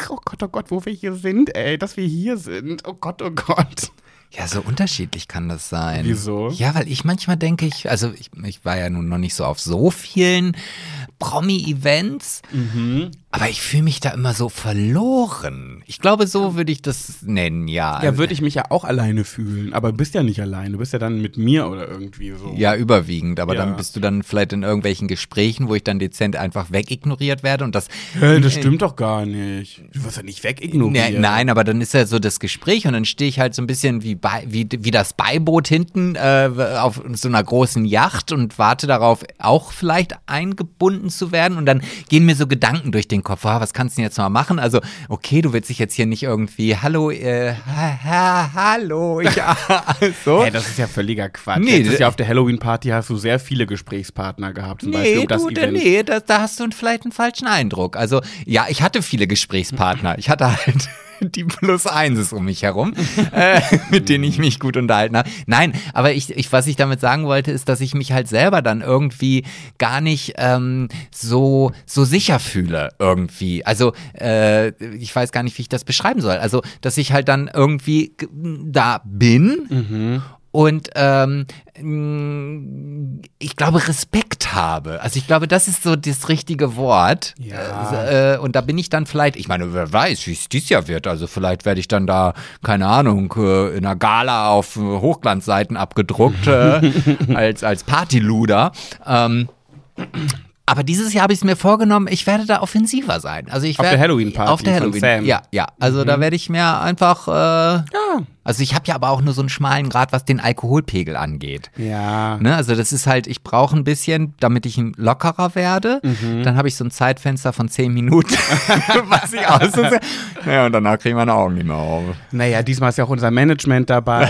oh Gott, oh Gott, wo wir hier sind, ey, dass wir hier sind. Oh Gott, oh Gott. Ja, so unterschiedlich kann das sein. Wieso? Ja, weil ich manchmal denke, ich, also ich, ich war ja nun noch nicht so auf so vielen Promi-Events, Mhm. Aber ich fühle mich da immer so verloren. Ich glaube, so würde ich das nennen, ja. Ja, würde ich mich ja auch alleine fühlen, aber du bist ja nicht alleine, du bist ja dann mit mir oder irgendwie so. Ja, überwiegend, aber Ja. dann bist du dann vielleicht in irgendwelchen Gesprächen, wo ich dann dezent einfach wegignoriert werde und das. Hä, das stimmt doch gar nicht. Du wirst ja nicht wegignoriert. Nee, nein, aber dann ist ja so das Gespräch und dann stehe ich halt so ein bisschen wie, bei, wie, wie das Beiboot hinten äh, auf so einer großen Yacht und warte darauf, auch vielleicht eingebunden zu werden. Und dann gehen mir so Gedanken durch den Kopf, ah, was kannst du denn jetzt mal machen? Also, okay, du willst dich jetzt hier nicht irgendwie, hallo, äh, ha, ha, hallo, ich, [LAUGHS] so. Hey, das ist ja völliger Quatsch. Nee, Letztes d- Jahr auf der Halloween-Party hast du sehr viele Gesprächspartner gehabt, zum Beispiel Nee, um das du, Event. nee, da, da hast du vielleicht einen falschen Eindruck. Also, ja, ich hatte viele Gesprächspartner. Ich hatte halt [LAUGHS] die Plus Einses um mich herum, äh, [LAUGHS] mit denen ich mich gut unterhalten habe. Nein, aber ich, ich, was ich damit sagen wollte, ist, dass ich mich halt selber dann irgendwie gar nicht ähm, so, so sicher fühle irgendwie. Also, äh, ich weiß gar nicht, wie ich das beschreiben soll. Also, dass ich halt dann irgendwie da bin und ähm, ich glaube, Respekt habe. Also ich glaube, das ist so das richtige Wort. Ja. Äh, äh, und da bin ich dann vielleicht, ich meine, wer weiß, wie es dieses Jahr wird. Also vielleicht werde ich dann da, keine Ahnung, äh, in einer Gala auf äh, Hochglanzseiten abgedruckt äh, [LAUGHS] als, als Partyluder. Ähm, aber dieses Jahr habe ich es mir vorgenommen, ich werde da offensiver sein. Also ich Auf werde, der Halloween-Party Auf der Halloween. Sam. Mhm. Ja, ja. Also da werde ich mir einfach. Äh, Ja. also ich habe ja aber auch nur so einen schmalen Grad, was den Alkoholpegel angeht. Ja. Ne? Also das ist halt, ich brauche ein bisschen, damit ich lockerer werde. Mhm. Dann habe ich so ein Zeitfenster von 10 Minuten, [LAUGHS] [LAUGHS] was ich aus. Ja, und danach kriegen meine Augen nicht mehr auf. Naja, diesmal ist ja auch unser Management dabei.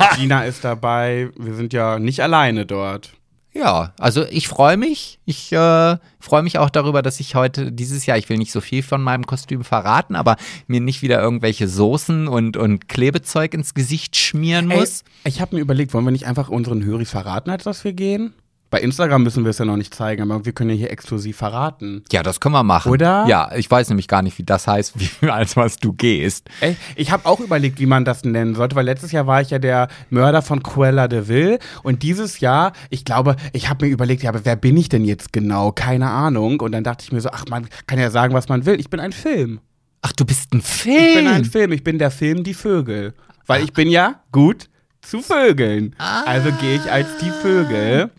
[LAUGHS] Gina ist dabei. Wir sind ja nicht alleine dort. Ja, also ich freue mich. Ich äh, freue mich auch darüber, dass ich heute dieses Jahr, ich will nicht so viel von meinem Kostüm verraten, aber mir nicht wieder irgendwelche Soßen und, und Klebezeug ins Gesicht schmieren Ey, muss. ich habe mir überlegt, wollen wir nicht einfach unseren Höris verraten, als dass wir gehen? Bei Instagram müssen wir es ja noch nicht zeigen, aber wir können ja hier exklusiv verraten. Ja, das können wir machen. Oder? Ja, ich weiß nämlich gar nicht, wie das heißt, [LAUGHS] wie, als was du gehst. Ey, ich habe auch überlegt, wie man das nennen sollte, weil letztes Jahr war ich ja der Mörder von Cruella de Vil und dieses Jahr, ich glaube, ich habe mir überlegt, ja, aber wer bin ich denn jetzt genau? Keine Ahnung. Und dann dachte ich mir so, ach, man kann ja sagen, was man will. Ich bin ein Film. Ach, du bist ein Film. Ich bin ein Film. Ich bin der Film Die Vögel. Weil ich bin ja gut zu Vögeln. Also gehe ich als die Vögel.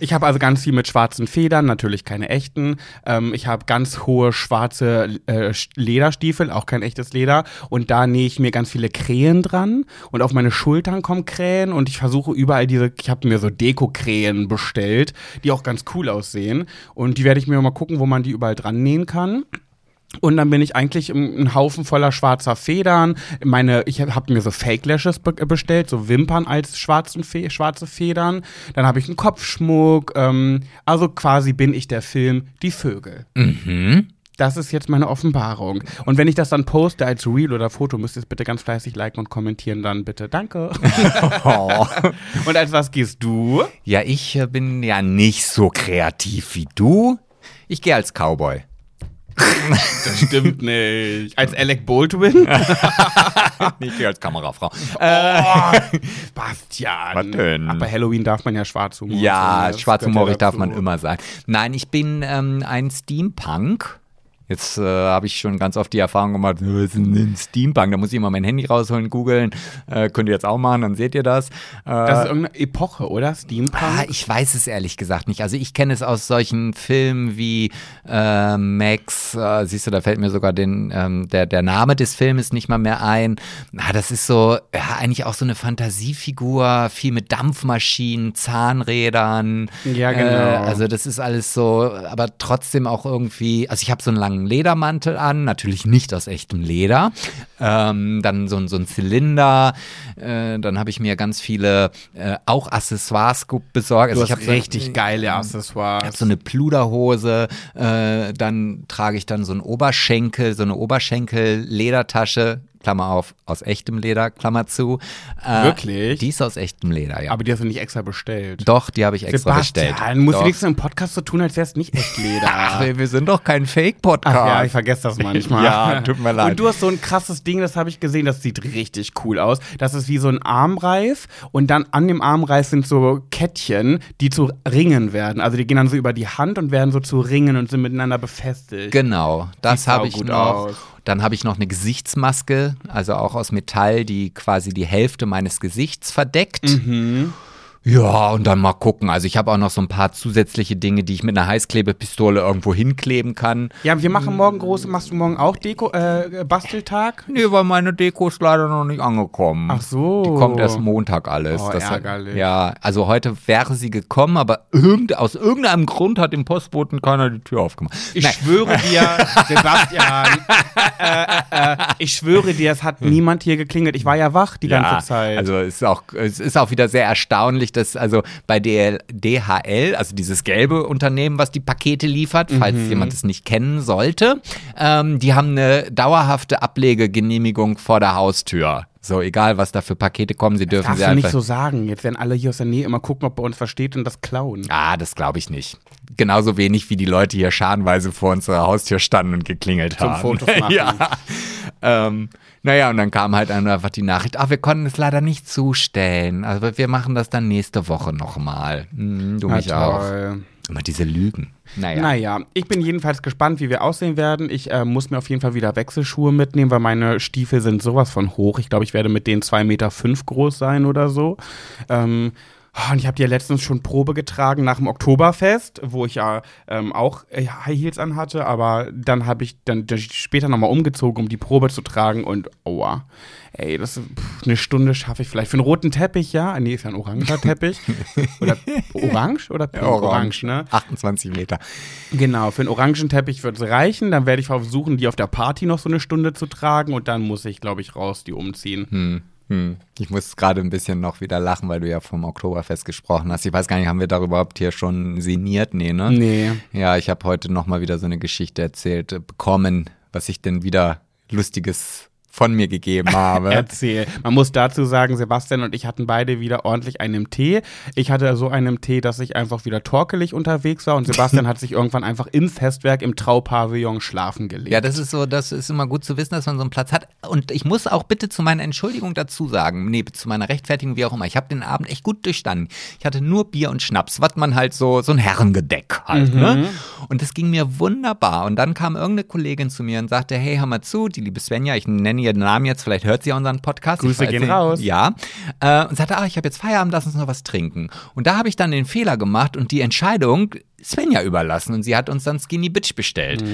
Ich habe also ganz viel mit schwarzen Federn, natürlich keine echten. Ähm, ich habe ganz hohe schwarze äh, Lederstiefel, auch kein echtes Leder. Und da nähe ich mir ganz viele Krähen dran. Und auf meine Schultern kommen Krähen. Und ich versuche überall diese, ich habe mir so Deko-Krähen bestellt, die auch ganz cool aussehen. Und die werde ich mir mal gucken, wo man die überall dran nähen kann. Und dann bin ich eigentlich ein Haufen voller schwarzer Federn. Meine, ich habe mir so Fake Lashes be bestellt, so Wimpern als schwarzen Fe schwarze Federn. Dann habe ich einen Kopfschmuck. Ähm, also quasi bin ich der Film Die Vögel. Mhm. Das ist jetzt meine Offenbarung. Und wenn ich das dann poste als Reel oder Foto, müsst ihr es bitte ganz fleißig liken und kommentieren dann bitte. Danke. Oh. [LAUGHS] und als was gehst du? Ja, ich äh, bin ja nicht so kreativ wie du. Ich gehe als Cowboy. [LAUGHS] Das stimmt nicht. Als Alec Baldwin? [LAUGHS] nicht als Kamerafrau. Oh, [LAUGHS] Bastian. Was denn? Ach, bei Halloween darf man ja Schwarzhumor. Ja, Das schwarzhumorig gehört ja darf man immer sagen. Nein, ich bin ähm, ein Steampunk. Jetzt äh, habe ich schon ganz oft die Erfahrung gemacht, was ist ein Steampunk? Da muss ich immer mein Handy rausholen, googeln. Äh, könnt ihr jetzt auch machen, dann seht ihr das. Äh, Das ist irgendeine Epoche, oder? Steampunk? Ah, ich weiß es ehrlich gesagt nicht. Also ich kenne es aus solchen Filmen wie äh, Max, äh, siehst du, da fällt mir sogar den, ähm, der, der Name des Filmes nicht mal mehr ein. Ah, das ist so, ja, eigentlich auch so eine Fantasiefigur, viel mit Dampfmaschinen, Zahnrädern. Ja, genau. Äh, also das ist alles so, aber trotzdem auch irgendwie, also ich habe so einen langen Ledermantel an, natürlich nicht aus echtem Leder. Ähm, dann so, ein- so ein Zylinder, äh, dann habe ich mir ganz viele äh, auch Accessoires besorgt. du Also ich hast habe so- richtig geile ich habe Accessoires. so eine Pluderhose, äh, dann trage ich dann so einen Oberschenkel, so eine Oberschenkel-Ledertasche, Klammer auf, aus echtem Leder, Klammer zu. Äh, Wirklich? Die ist aus echtem Leder, ja. Aber die hast du nicht extra bestellt. Doch, die habe ich extra Sebastian, bestellt. musst du Doch. nichts im Podcast so tun, als wär's nicht echt Leder. [LAUGHS] Ach, wir sind doch kein Fake-Podcast. Ja, ich vergesse das manchmal. [LAUGHS] Ja, tut mir leid. Und du hast so ein krasses Ding, das habe ich gesehen, das sieht richtig cool aus. Das ist wie so ein Armreif und dann an dem Armreif sind so Kettchen, die zu Ringen werden. Also die gehen dann so über die Hand und werden so zu Ringen und sind miteinander befestigt. Genau, das habe ich noch. aus. Dann habe ich noch eine Gesichtsmaske, also auch aus Metall, die quasi die Hälfte meines Gesichts verdeckt. Mhm. Ja, und dann mal gucken. Also ich habe auch noch so ein paar zusätzliche Dinge, die ich mit einer Heißklebepistole irgendwo hinkleben kann. Ja, wir machen morgen große, machst du morgen auch Deko, äh, Basteltag? Nee, weil meine Deko ist leider noch nicht angekommen. Ach so. Die kommt erst Montag alles. Oh, Das hat- ärgerlich. ja, also heute wäre sie gekommen, aber irgend, aus irgendeinem Grund hat dem Postboten keiner die Tür aufgemacht. Ich Nein. schwöre dir, [LAUGHS] Sebastian, äh, äh, äh, ich schwöre dir, es hat niemand hier geklingelt. Ich war ja wach die ganze Zeit. Also es ist auch, es ist auch wieder sehr erstaunlich, dass also bei DL, DHL, also dieses gelbe Unternehmen, was die Pakete liefert, falls Mhm. jemand es nicht kennen sollte, ähm, die haben eine dauerhafte Ablegegenehmigung vor der Haustür. So, egal was da für Pakete kommen, sie dürfen Darfst sie du nicht einfach. so sagen. Jetzt werden alle hier aus der Nähe immer gucken, ob bei uns versteht und das klauen. Ah, das glaube ich nicht. Genauso wenig wie die Leute hier scharenweise vor unserer Haustür standen und geklingelt Zum haben. Fotos [LAUGHS] machen. ja. Ähm, naja, und dann kam halt einfach die Nachricht, ach, wir konnten es leider nicht zustellen. Also wir machen das dann nächste Woche nochmal. Hm, du mich auch. toll. Immer diese Lügen. Naja. Naja, ich bin jedenfalls gespannt, wie wir aussehen werden. Ich äh, muss mir auf jeden Fall wieder Wechselschuhe mitnehmen, weil meine Stiefel sind sowas von hoch. Ich glaube, ich werde mit denen 2,5 Meter fünf groß sein oder so. Ähm, und ich habe die ja letztens schon Probe getragen nach dem Oktoberfest, wo ich ja ähm, auch äh, High Heels anhatte, aber dann habe ich dann später nochmal umgezogen, um die Probe zu tragen und aua. Ey, das pff, eine Stunde schaffe ich vielleicht. Für einen roten Teppich, ja. Nee, ist ja ein oranger Teppich. [LAUGHS] oder orange oder pink? orange, ne? 28 Meter. Genau, für einen orangen Teppich wird es reichen. Dann werde ich versuchen, die auf der Party noch so eine Stunde zu tragen und dann muss ich, glaube ich, raus, die umziehen. Hm. Hm. Ich muss gerade ein bisschen noch wieder lachen, weil du ja vom Oktoberfest gesprochen hast. Ich weiß gar nicht, haben wir darüber überhaupt hier schon sinniert? Nee, ne? Nee. Ja, ich habe heute noch mal wieder so eine Geschichte erzählt äh, bekommen, was ich denn wieder Lustiges von mir gegeben [LAUGHS] habe. Erzähl. Man muss dazu sagen, Sebastian und ich hatten beide wieder ordentlich einen Tee. Ich hatte so einen Tee, dass ich einfach wieder torkelig unterwegs war und Sebastian [LAUGHS] hat sich irgendwann einfach im Festwerk im Traupavillon schlafen gelegt. Ja, das ist so, das ist immer gut zu wissen, dass man so einen Platz hat. Und ich muss auch bitte zu meiner Entschuldigung dazu sagen, nee, zu meiner Rechtfertigung, wie auch immer. Ich habe den Abend echt gut durchstanden. Ich hatte nur Bier und Schnaps, was man halt so, so ein Herrengedeck halt, ne? Und das ging mir wunderbar. Und dann kam irgendeine Kollegin zu mir und sagte, hey, hör mal zu, die liebe Svenja, ich nenne ihren Namen jetzt, vielleicht hört sie unseren Podcast. Grüße gehen raus. Ja. Äh, und sagte, ah, ich habe jetzt Feierabend, lass uns noch was trinken. Und da habe ich dann den Fehler gemacht und die Entscheidung Svenja überlassen. Und sie hat uns dann Skinny Bitch bestellt.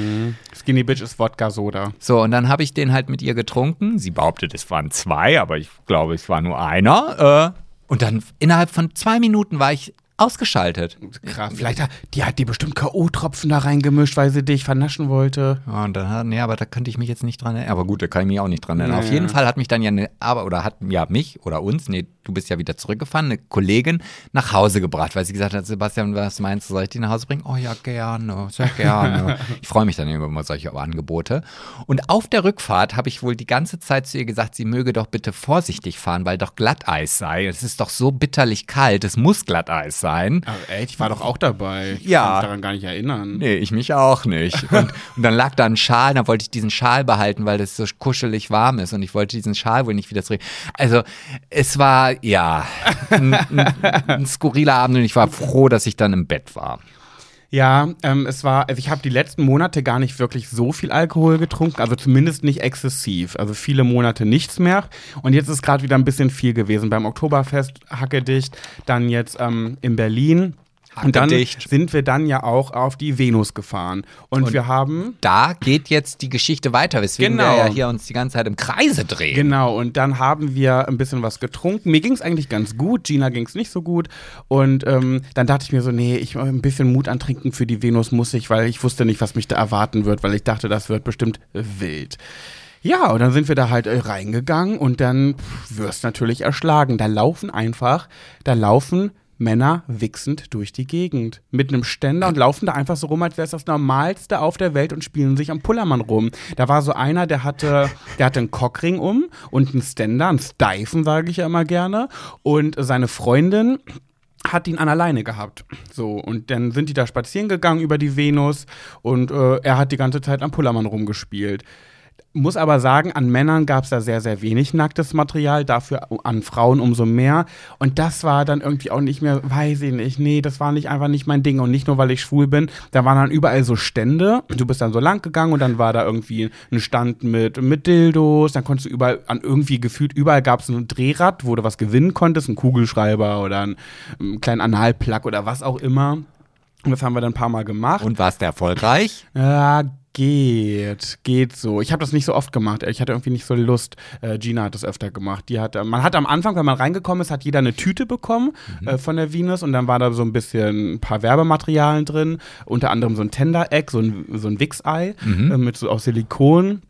Skinny Bitch ist Wodka Soda. So, und dann habe ich den halt mit ihr getrunken. Sie behauptet, es waren zwei, aber ich glaube, es war nur einer. Äh, und dann innerhalb von zwei Minuten war ich ausgeschaltet. Krass. Vielleicht hat die hat die bestimmt K.O.-Tropfen da reingemischt, weil sie dich vernaschen wollte. Ja, Und dann, hat- nee, aber da könnte ich mich jetzt nicht dran erinnern. Aber gut, da kann ich mich auch nicht dran erinnern. Auf Nee. jeden Fall hat mich dann ja eine, aber, oder hat ja mich oder uns, nee, du bist ja wieder zurückgefahren, eine Kollegin nach Hause gebracht, weil sie gesagt hat, Sebastian, was meinst du, soll ich die nach Hause bringen? Oh ja, gerne, sehr gerne. [LAUGHS] ich freue mich dann über immer solche Angebote. Und auf der Rückfahrt habe ich wohl die ganze Zeit zu ihr gesagt, sie möge doch bitte vorsichtig fahren, weil doch Glatteis sei. Es ist doch so bitterlich kalt, es muss Glatteis sein. Sein. Aber echt, ich war doch auch dabei. Ich Ja. kann mich daran gar nicht erinnern. Nee, ich mich auch nicht. [LAUGHS] Und, und dann lag da ein Schal, dann wollte ich diesen Schal behalten, weil das so kuschelig warm ist und ich wollte diesen Schal wohl nicht wieder zurück. Also es war, ja, ein, ein, ein skurriler Abend und ich war froh, dass ich dann im Bett war. Ja, ähm, es war, also ich habe die letzten Monate gar nicht wirklich so viel Alkohol getrunken, also zumindest nicht exzessiv. Also viele Monate nichts mehr. Und jetzt ist gerade wieder ein bisschen viel gewesen. Beim Oktoberfest hackedicht, dann jetzt ähm, in Berlin. Und dann Hackedicht. sind wir dann ja auch auf die Venus gefahren. Und, Und wir haben Da geht jetzt die Geschichte weiter, weswegen Genau. wir ja hier uns die ganze Zeit im Kreise drehen. Genau, und dann haben wir ein bisschen was getrunken. Mir ging es eigentlich ganz gut, Gina ging es nicht so gut. Und ähm, dann dachte ich mir so, nee, ich ein bisschen Mut antrinken für die Venus muss ich, weil ich wusste nicht, was mich da erwarten wird, weil ich dachte, das wird bestimmt wild. Ja, und dann sind wir da halt äh, reingegangen und dann wirst natürlich erschlagen. Da laufen einfach, da laufen Männer wichsend durch die Gegend. Mit einem Ständer und laufen da einfach so rum, als wäre es das Normalste auf der Welt und spielen sich am Pullermann rum. Da war so einer, der hatte, der hatte einen Cockring um und einen Ständer, einen Steifen, sage ich ja immer gerne. Und seine Freundin hat ihn an alleine gehabt. So, und dann sind die da spazieren gegangen über die Venus und äh, er hat die ganze Zeit am Pullermann rumgespielt. Muss aber sagen, an Männern gab es da sehr, sehr wenig nacktes Material, dafür an Frauen umso mehr. Und das war dann irgendwie auch nicht mehr, weiß ich nicht, nee, das war nicht einfach nicht mein Ding. Und nicht nur, weil ich schwul bin, da waren dann überall so Stände. Du bist dann so lang gegangen und dann war da irgendwie ein Stand mit, mit Dildos. Dann konntest du überall, an irgendwie gefühlt, überall gab es ein Drehrad, wo du was gewinnen konntest, ein Kugelschreiber oder einen, einen kleinen Analplug oder was auch immer. Und das haben wir dann ein paar Mal gemacht. Und warst du erfolgreich? Ja, geht, geht so. Ich habe das nicht so oft gemacht. Ich hatte irgendwie nicht so Lust. Äh, Gina hat das öfter gemacht. Die hat, man hat am Anfang, wenn man reingekommen ist, hat jeder eine Tüte bekommen äh, von der Venus und dann war da so ein bisschen ein paar Werbematerialien drin, unter anderem so ein Tender-Egg, so ein, so ein Wichsei äh, mit so aus Silikon.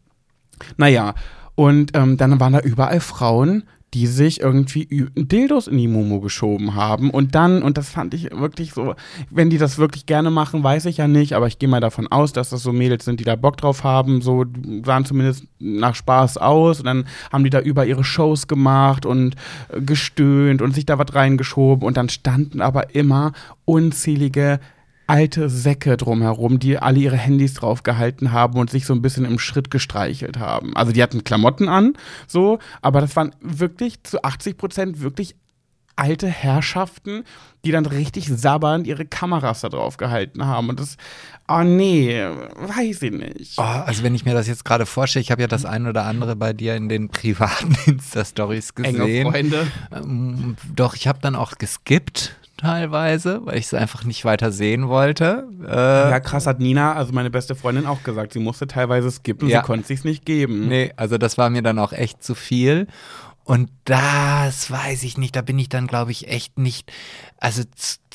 Naja, und ähm, dann waren da überall Frauen, die sich irgendwie Dildos in die Momo geschoben haben. Und dann, und das fand ich wirklich so, wenn die das wirklich gerne machen, weiß ich ja nicht, aber ich gehe mal davon aus, dass das so Mädels sind, die da Bock drauf haben, so sahen zumindest nach Spaß aus. Und dann haben die da über ihre Shows gemacht und äh, gestöhnt und sich da was reingeschoben. Und dann standen aber immer unzählige alte Säcke drumherum, die alle ihre Handys draufgehalten haben und sich so ein bisschen im Schritt gestreichelt haben. Also die hatten Klamotten an, so, aber das waren wirklich zu 80 Prozent wirklich alte Herrschaften, die dann richtig sabbernd ihre Kameras da drauf gehalten haben. Und das, oh nee, weiß ich nicht. Oh, also wenn ich mir das jetzt gerade vorstelle, ich habe ja das ein oder andere bei dir in den privaten [LAUGHS] Insta-Stories Enge gesehen. Freunde. Ähm, doch, ich habe dann auch geskippt teilweise, weil ich es einfach nicht weiter sehen wollte. Äh, Ja, krass hat Nina, also meine beste Freundin, auch gesagt. Sie musste teilweise skippen, Ja. sie konnte sich's nicht geben. Nee, also das war mir dann auch echt zu viel. Und das weiß ich nicht, da bin ich dann, glaube ich, echt nicht, also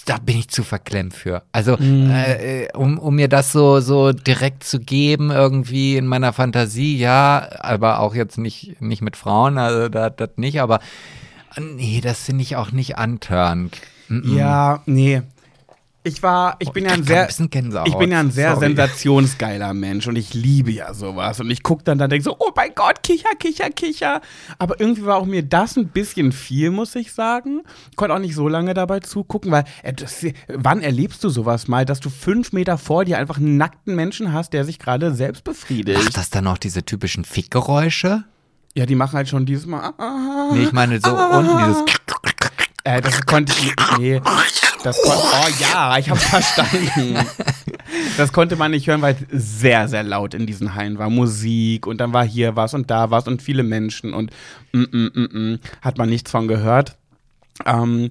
da bin ich zu verklemmt für. Also, äh, äh, um, um mir das so, so direkt zu geben, irgendwie in meiner Fantasie, ja, aber auch jetzt nicht, nicht mit Frauen, also das nicht, aber nee, das finde ich auch nicht antörend. Mm-mm. Ja, nee. Ich war, ich bin ja Ich ein sehr, ein ich bin ja ein sehr Sorry. sensationsgeiler Mensch und ich liebe ja sowas. Und ich gucke dann da denke so, oh mein Gott, kicher, kicher, kicher. Aber irgendwie war auch mir das ein bisschen viel, muss ich sagen. Konnte auch nicht so lange dabei zugucken, weil äh, das, wann erlebst du sowas mal, dass du fünf Meter vor dir einfach einen nackten Menschen hast, der sich gerade selbst befriedigt? Macht das dann auch diese typischen Fickgeräusche? Ja, die machen halt schon dieses Mal. Ah, Nee, ich meine so unten dieses [LAUGHS] Äh, das konnte ich. Nee. Das kon oh ja, ich hab's verstanden. [LAUGHS] Das konnte man nicht hören, weil es sehr, sehr laut in diesen Hallen war. Musik und dann war hier was und da was und viele Menschen und mm, mm, mm, mm, hat man nichts von gehört. Ähm,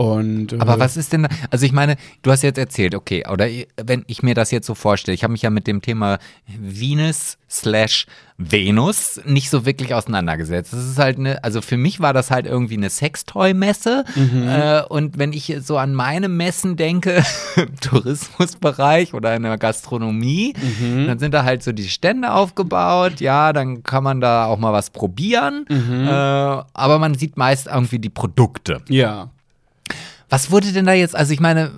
und, äh, Aber was ist denn, da- also ich meine, du hast jetzt erzählt, okay, oder wenn ich mir das jetzt so vorstelle, ich habe mich ja mit dem Thema Venus slash Venus nicht so wirklich auseinandergesetzt. Das ist halt eine, also für mich war das halt irgendwie eine Sextoy-Messe äh, und wenn ich so an meine Messen denke, im [LAUGHS] Tourismusbereich oder in der Gastronomie, dann sind da halt so die Stände aufgebaut, ja, dann kann man da auch mal was probieren, äh, aber man sieht meist irgendwie die Produkte. Ja. Was wurde denn da jetzt, also ich meine,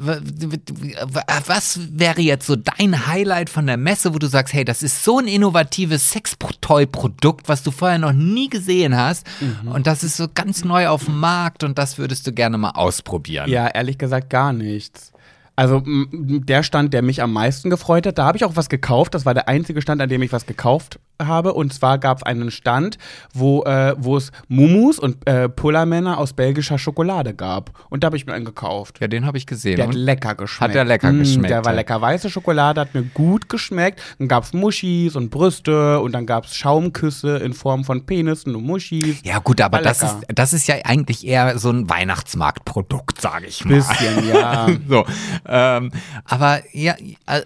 was wäre jetzt so dein Highlight von der Messe, wo du sagst, hey, das ist so ein innovatives Sextoy-Produkt, was du vorher noch nie gesehen hast mhm. und das ist so ganz neu auf dem Markt und das würdest du gerne mal ausprobieren? Ja, ehrlich gesagt gar nichts. Also der Stand, der mich am meisten gefreut hat, da habe ich auch was gekauft. Das war der einzige Stand, an dem ich was gekauft habe. Und zwar gab es einen Stand, wo, äh, wo es Mumus und äh, Pullermänner aus belgischer Schokolade gab. Und da habe ich mir einen gekauft. Ja, den habe ich gesehen. Der hat lecker geschmeckt. Hat der lecker geschmeckt. der war lecker. Weiße Schokolade hat mir gut geschmeckt. Dann gab es Muschis und Brüste und dann gab es Schaumküsse in Form von Penissen und Muschis. Ja, gut, aber das ist, das ist ja eigentlich eher so ein Weihnachtsmarktprodukt, sage ich mal. Bisschen, ja. [LAUGHS] so. Ähm, aber ja, äh,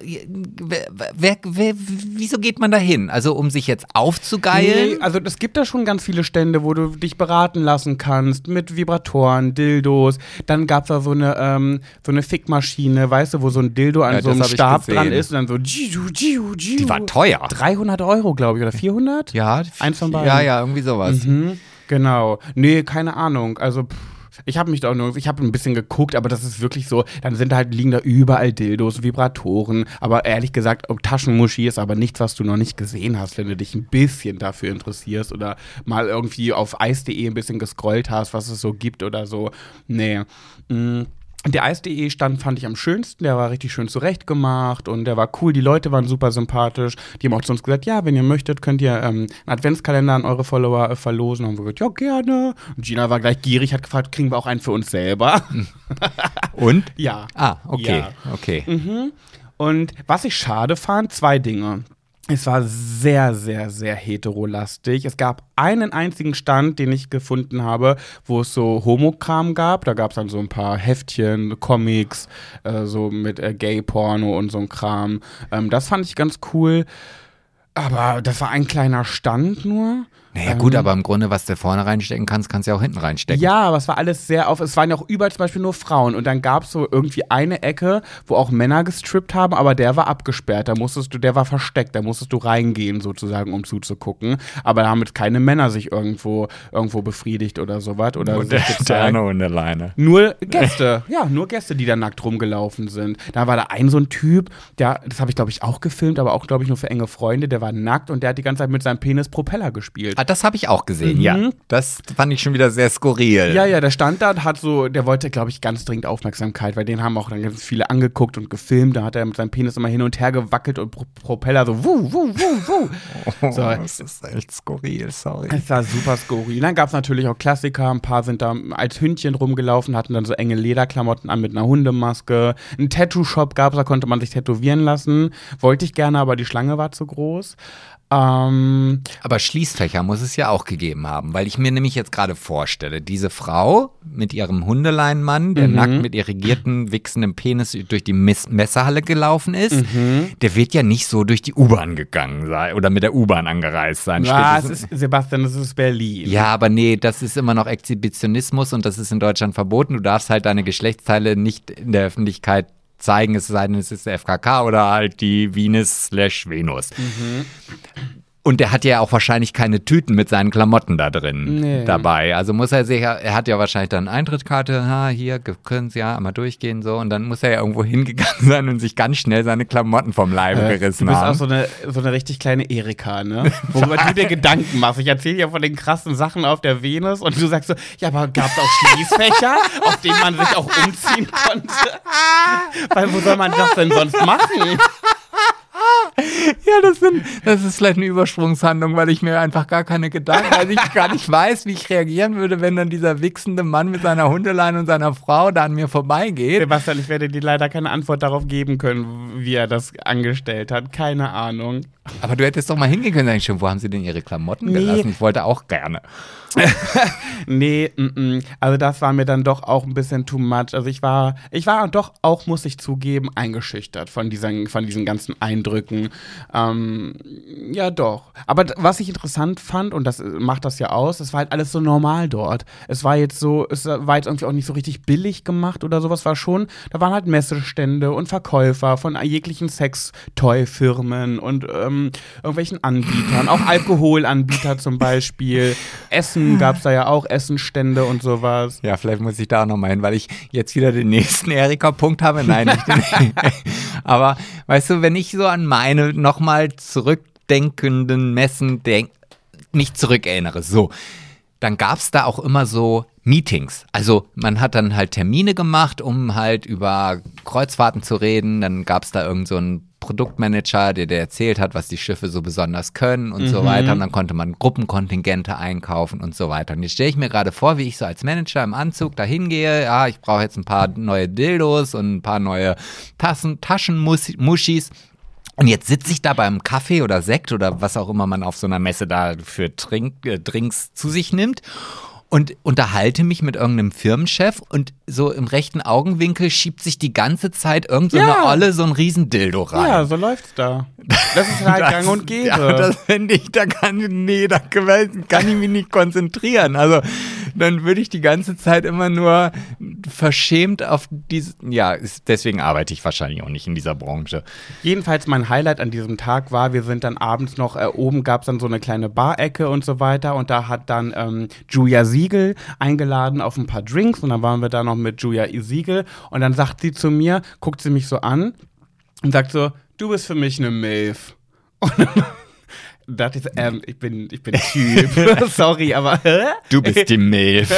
wer, wer, wer, wieso geht man da hin? Also, um sich dich jetzt aufzugeilen? Nee, also es gibt da schon ganz viele Stände, wo du dich beraten lassen kannst mit Vibratoren, Dildos. Dann gab es da so eine, ähm, so eine Fickmaschine, weißt du, wo so ein Dildo an ja, so einem Stab dran ist und dann so jiu, jiu, jiu. Die war teuer. 300 Euro, glaube ich, oder 400? Ja. Eins von beiden. Ja, ja, irgendwie sowas. Mhm, genau. Nee, keine Ahnung. Also, pff. Ich habe mich da auch nur, ich habe ein bisschen geguckt, aber das ist wirklich so, dann sind halt, liegen da überall Dildos, Vibratoren, aber ehrlich gesagt, Taschenmuschi ist aber nichts, was du noch nicht gesehen hast, wenn du dich ein bisschen dafür interessierst oder mal irgendwie auf eis.de ein bisschen gescrollt hast, was es so gibt oder so. Nee. Mhm. Der Eis.de Stand fand ich am schönsten, der war richtig schön zurechtgemacht und der war cool, die Leute waren super sympathisch. Die haben auch zu uns gesagt, ja, wenn ihr möchtet, könnt ihr ähm, einen Adventskalender an eure Follower äh, verlosen. Und wir gesagt, ja, gerne. Und Gina war gleich gierig, hat gefragt, kriegen wir auch einen für uns selber? [LAUGHS] Und? Ja. Ah, okay, ja. okay. Mhm. Und was ich schade fand, zwei Dinge. Es war sehr, sehr, sehr heterolastig. Es gab einen einzigen Stand, den ich gefunden habe, wo es so Homokram gab. Da gab es dann so ein paar Heftchen, Comics, äh, so mit äh, Gay-Porno und so ein Kram. Ähm, das fand ich ganz cool. Aber das war ein kleiner Stand nur. Naja, ähm, gut, aber im Grunde, was du vorne reinstecken kannst, kannst du ja auch hinten reinstecken. Ja, aber es war alles sehr auf. Es waren ja auch überall zum Beispiel nur Frauen. Und dann gab es so irgendwie eine Ecke, wo auch Männer gestrippt haben, aber der war abgesperrt. Da musstest du, der war versteckt. Da musstest du reingehen, sozusagen, um zuzugucken. Aber da haben jetzt keine Männer sich irgendwo, irgendwo befriedigt oder sowas. Oder nur der Sterne und der Leine. Nur Gäste, [LAUGHS] ja, nur Gäste, die da nackt rumgelaufen sind. Da war da ein so ein Typ, der, das habe ich, glaube ich, auch gefilmt, aber auch, glaube ich, nur für enge Freunde, der war nackt und der hat die ganze Zeit mit seinem Penis Propeller gespielt. Das habe ich auch gesehen, mhm. ja. Das fand ich schon wieder sehr skurril. Ja, ja, der stand da und hat so, der wollte, glaube ich, ganz dringend Aufmerksamkeit, weil den haben auch dann ganz viele angeguckt und gefilmt. Da hat er mit seinem Penis immer hin und her gewackelt und Pro Propeller so wuh, wuh, wuh, wuh. [LAUGHS] Oh, so. Das ist echt skurril, sorry. Es war super skurril. Dann gab es natürlich auch Klassiker. Ein paar sind da als Hündchen rumgelaufen, hatten dann so enge Lederklamotten an mit einer Hundemaske. Ein Tattoo-Shop gab es, da konnte man sich tätowieren lassen. Wollte ich gerne, aber die Schlange war zu groß. Ähm, Aber Schließfächer muss es ja auch gegeben haben, weil ich mir nämlich jetzt gerade vorstelle, diese Frau mit ihrem Hundeleinmann, der mhm. nackt mit irrigierten, wichsendem Penis durch die Mess Messerhalle gelaufen ist, mhm. der wird ja nicht so durch die U-Bahn gegangen sein oder mit der U-Bahn angereist sein. Ja, es ist, Sebastian, das ist Berlin. Ja, aber nee, das ist immer noch Exhibitionismus und das ist in Deutschland verboten. Du darfst halt deine Geschlechtsteile nicht in der Öffentlichkeit zeigen, es sei denn, es ist der FKK oder halt die Venus slash Venus. Mhm. Und der hat ja auch wahrscheinlich keine Tüten mit seinen Klamotten da drin nee. dabei. Also muss er sich, er hat ja wahrscheinlich dann eine Eintrittskarte, ha, hier, können Sie ja einmal durchgehen, so. Und dann muss er ja irgendwo [LAUGHS] hingegangen sein und sich ganz schnell seine Klamotten vom Leibe äh, gerissen haben. Du bist haben. auch so eine, so eine richtig kleine Erika, ne? [LAUGHS] Worüber du dir Gedanken machst. Ich erzähle ja von den krassen Sachen auf der Venus und du sagst so, ja, aber gab es auch Schließfächer, auf denen man sich auch umziehen konnte? Weil wo soll man das denn sonst machen? [LAUGHS] Ja, das, sind, das ist vielleicht eine Übersprungshandlung, weil ich mir einfach gar keine Gedanken, weil ich gar nicht weiß, wie ich reagieren würde, wenn dann dieser wichsende Mann mit seiner Hundeleine und seiner Frau da an mir vorbeigeht. Sebastian, ich werde dir leider keine Antwort darauf geben können, wie er das angestellt hat. Keine Ahnung. Aber du hättest doch mal hingehen können, schon, wo haben sie denn ihre Klamotten nee. gelassen? Ich wollte auch gerne. [LAUGHS] nee, m -m. also das war mir dann doch auch ein bisschen too much. Also ich war, ich war doch auch, muss ich zugeben, eingeschüchtert von diesen, von diesen ganzen Eindrücken gelogen. Ähm, ja, doch. Aber was ich interessant fand, und das äh, macht das ja aus, es war halt alles so normal dort. Es war jetzt so, es war jetzt irgendwie auch nicht so richtig billig gemacht oder sowas, war schon, da waren halt Messestände und Verkäufer von jeglichen Sextoy-Firmen und ähm, irgendwelchen Anbietern, auch Alkoholanbieter zum Beispiel. Essen gab es da ja auch, Essenstände und sowas. Ja, vielleicht muss ich da auch nochmal hin, weil ich jetzt wieder den nächsten Erika-Punkt habe. Nein, nicht den. [LAUGHS] [LAUGHS] Aber weißt du, wenn ich so an meine nochmal zurückdenkenden Messen denk, mich zurückerinnere, so, dann gab es da auch immer so Meetings. Also man hat dann halt Termine gemacht, um halt über Kreuzfahrten zu reden. Dann gab es da irgend so einen Produktmanager, der, der erzählt hat, was die Schiffe so besonders können und so weiter. Und dann konnte man Gruppenkontingente einkaufen und so weiter. Und jetzt stelle ich mir gerade vor, wie ich so als Manager im Anzug da hingehe. Ja, ich brauche jetzt ein paar neue Dildos und ein paar neue Tassen, Taschenmuschis. Und jetzt sitze ich da beim Kaffee oder Sekt oder was auch immer man auf so einer Messe da für Trink, äh, Drinks zu sich nimmt und unterhalte mich mit irgendeinem Firmenchef und so im rechten Augenwinkel schiebt sich die ganze Zeit irgend so Ja. eine Olle so ein riesen Dildo rein. Ja, so läuft's da. [LAUGHS] Das ist halt gang und gäbe. Ja, das finde ich, da kann, nee, da kann ich mich nicht konzentrieren. Also, dann würde ich die ganze Zeit immer nur verschämt auf diese, ja, ist, deswegen arbeite ich wahrscheinlich auch nicht in dieser Branche. Jedenfalls mein Highlight an diesem Tag war, wir sind dann abends noch, äh, oben gab es dann so eine kleine Barecke und so weiter und da hat dann ähm, Julia Siegel eingeladen auf ein paar Drinks und dann waren wir da noch mit Julia Siegel und dann sagt sie zu mir, guckt sie mich so an und sagt so, du bist für mich eine Milf. Und dann dachte ich so, ähm, ich bin, ich bin Typ. [LAUGHS] Sorry, aber? [LAUGHS] Du bist die Milf. [LAUGHS]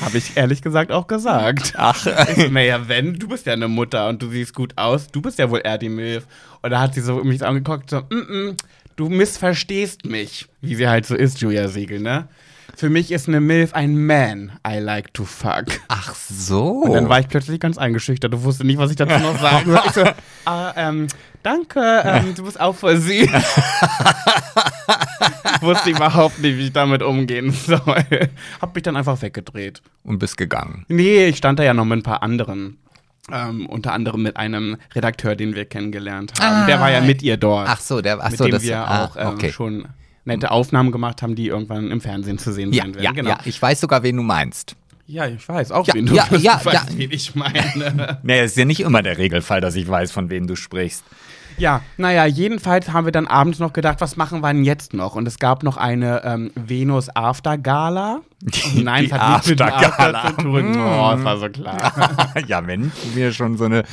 Habe ich ehrlich gesagt auch gesagt. Ach, Ich naja, wenn, du bist ja eine Mutter und du siehst gut aus, du bist ja wohl eher die Milf. Und da hat sie so mich angeguckt, so, mm -mm, du missverstehst mich. Wie sie halt so ist, Julia Siegel, ne? Für mich ist eine Milf ein Man I like to fuck. ach so. Und dann war ich plötzlich ganz eingeschüchtert und wusste nicht, was ich dazu noch [LAUGHS] sagen soll. Ich so, ah, ähm, danke, ähm, du bist auch voll süß. [LAUGHS] wusste überhaupt nicht, wie ich damit umgehen soll. Hab mich dann einfach weggedreht. und bist gegangen. Nee, ich stand da ja noch mit ein paar anderen. Ähm, unter anderem mit einem Redakteur, den wir kennengelernt haben. Ah. der war ja mit ihr dort. Ach so, der, ach mit so, dem das, wir ah, auch ähm, okay. schon nette Aufnahmen gemacht haben, die irgendwann im Fernsehen zu sehen Ja, sein werden. ja, genau. ja, ich weiß sogar, wen du meinst. Ja, ich weiß auch, Ja, wen du, ja, ja, weißt, ja. wen ich meine. [LAUGHS] Nee, ist ja nicht immer der Regelfall, dass ich weiß, von wem du sprichst. Ja, naja, jedenfalls haben wir dann abends noch gedacht, was machen wir denn jetzt noch? Und es gab noch eine ähm, Venus After Gala. Und Nein, Die es hat nichts mit. After zu tun. Oh, das war so klar. [LAUGHS] ja, wenn wir schon so eine.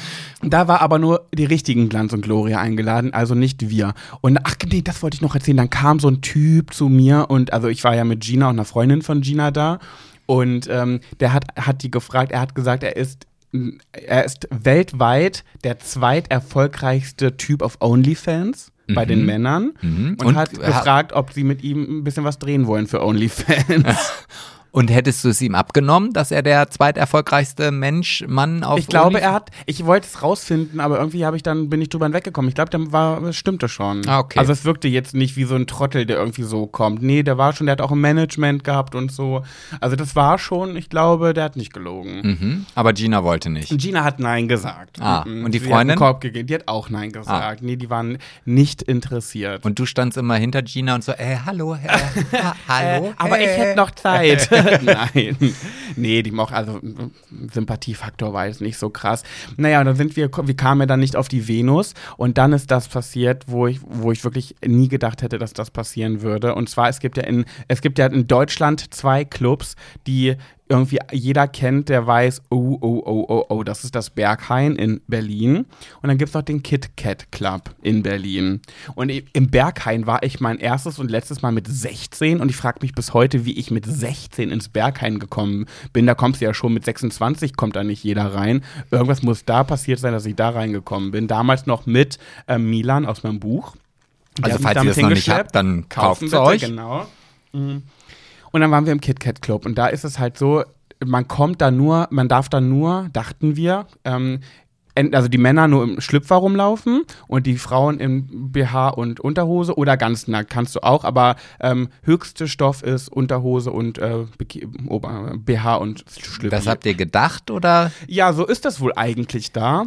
Da war aber nur die richtigen Glanz und Gloria eingeladen, also nicht wir. Und ach nee, das wollte ich noch erzählen. Dann kam so ein Typ zu mir und also ich war ja mit Gina und einer Freundin von Gina da. Und ähm, der hat, hat die gefragt, er hat gesagt, er ist, er ist weltweit der zweiterfolgreichste Typ auf OnlyFans bei den Männern Mhm. und, Und hat- gefragt, ob sie mit ihm ein bisschen was drehen wollen für OnlyFans. [LAUGHS] Und hättest du es ihm abgenommen, dass er der zweiterfolgreichste Mensch, Mann auf Ich glaube, Only- er hat, ich wollte es rausfinden, aber irgendwie habe ich dann, bin ich drüber hinweggekommen. Ich glaube, dann war, es stimmte schon. Ah, okay. Also es wirkte jetzt nicht wie so ein Trottel, der irgendwie so kommt. Nee, der war schon, der hat auch ein Management gehabt und so. Also das war schon, ich glaube, der hat nicht gelogen. Mhm. Aber Gina wollte nicht. Gina hat Nein gesagt. Ah, Mhm. und die Sie hat Freundin? einen Korb gegeben. Die hat auch Nein gesagt. Nee, die waren nicht interessiert. Und du standst immer hinter Gina und so, äh, hallo, äh, [LAUGHS] ha hallo. Äh, aber ich äh. hätte noch Zeit. [LAUGHS] [LAUGHS] Nein. Nee, die moch, also Sympathiefaktor war jetzt nicht so krass. Naja, dann sind wir, wir kamen ja dann nicht auf die Venus und dann ist das passiert, wo ich, wo ich wirklich nie gedacht hätte, dass das passieren würde. Und zwar, es gibt ja in, es gibt ja in Deutschland zwei Clubs, die irgendwie jeder kennt, der weiß, oh, oh, oh, oh, oh, das ist das Berghain in Berlin. Und dann gibt es noch den Kit Kat Club in Berlin. Und im Berghain war ich mein erstes und letztes Mal mit 16 und ich frage mich bis heute, wie ich mit 16 ins Berghain gekommen bin. Da kommst du ja schon mit 26, kommt da nicht jeder rein. Irgendwas muss da passiert sein, dass ich da reingekommen bin. Damals noch mit äh, Milan aus meinem Buch. Der Also falls ihr das noch nicht habt, dann kauft es euch. Genau. Mhm. Und dann waren wir im KitKat Club und da ist es halt so, man kommt da nur, man darf da nur, dachten wir, ähm, also die Männer nur im Schlüpfer rumlaufen und die Frauen im BH und Unterhose oder ganz nackt kannst du auch, aber ähm, höchste Stoff ist Unterhose und äh, BH und Schlüpfer. Das habt ihr gedacht oder? Ja, so ist das wohl eigentlich da.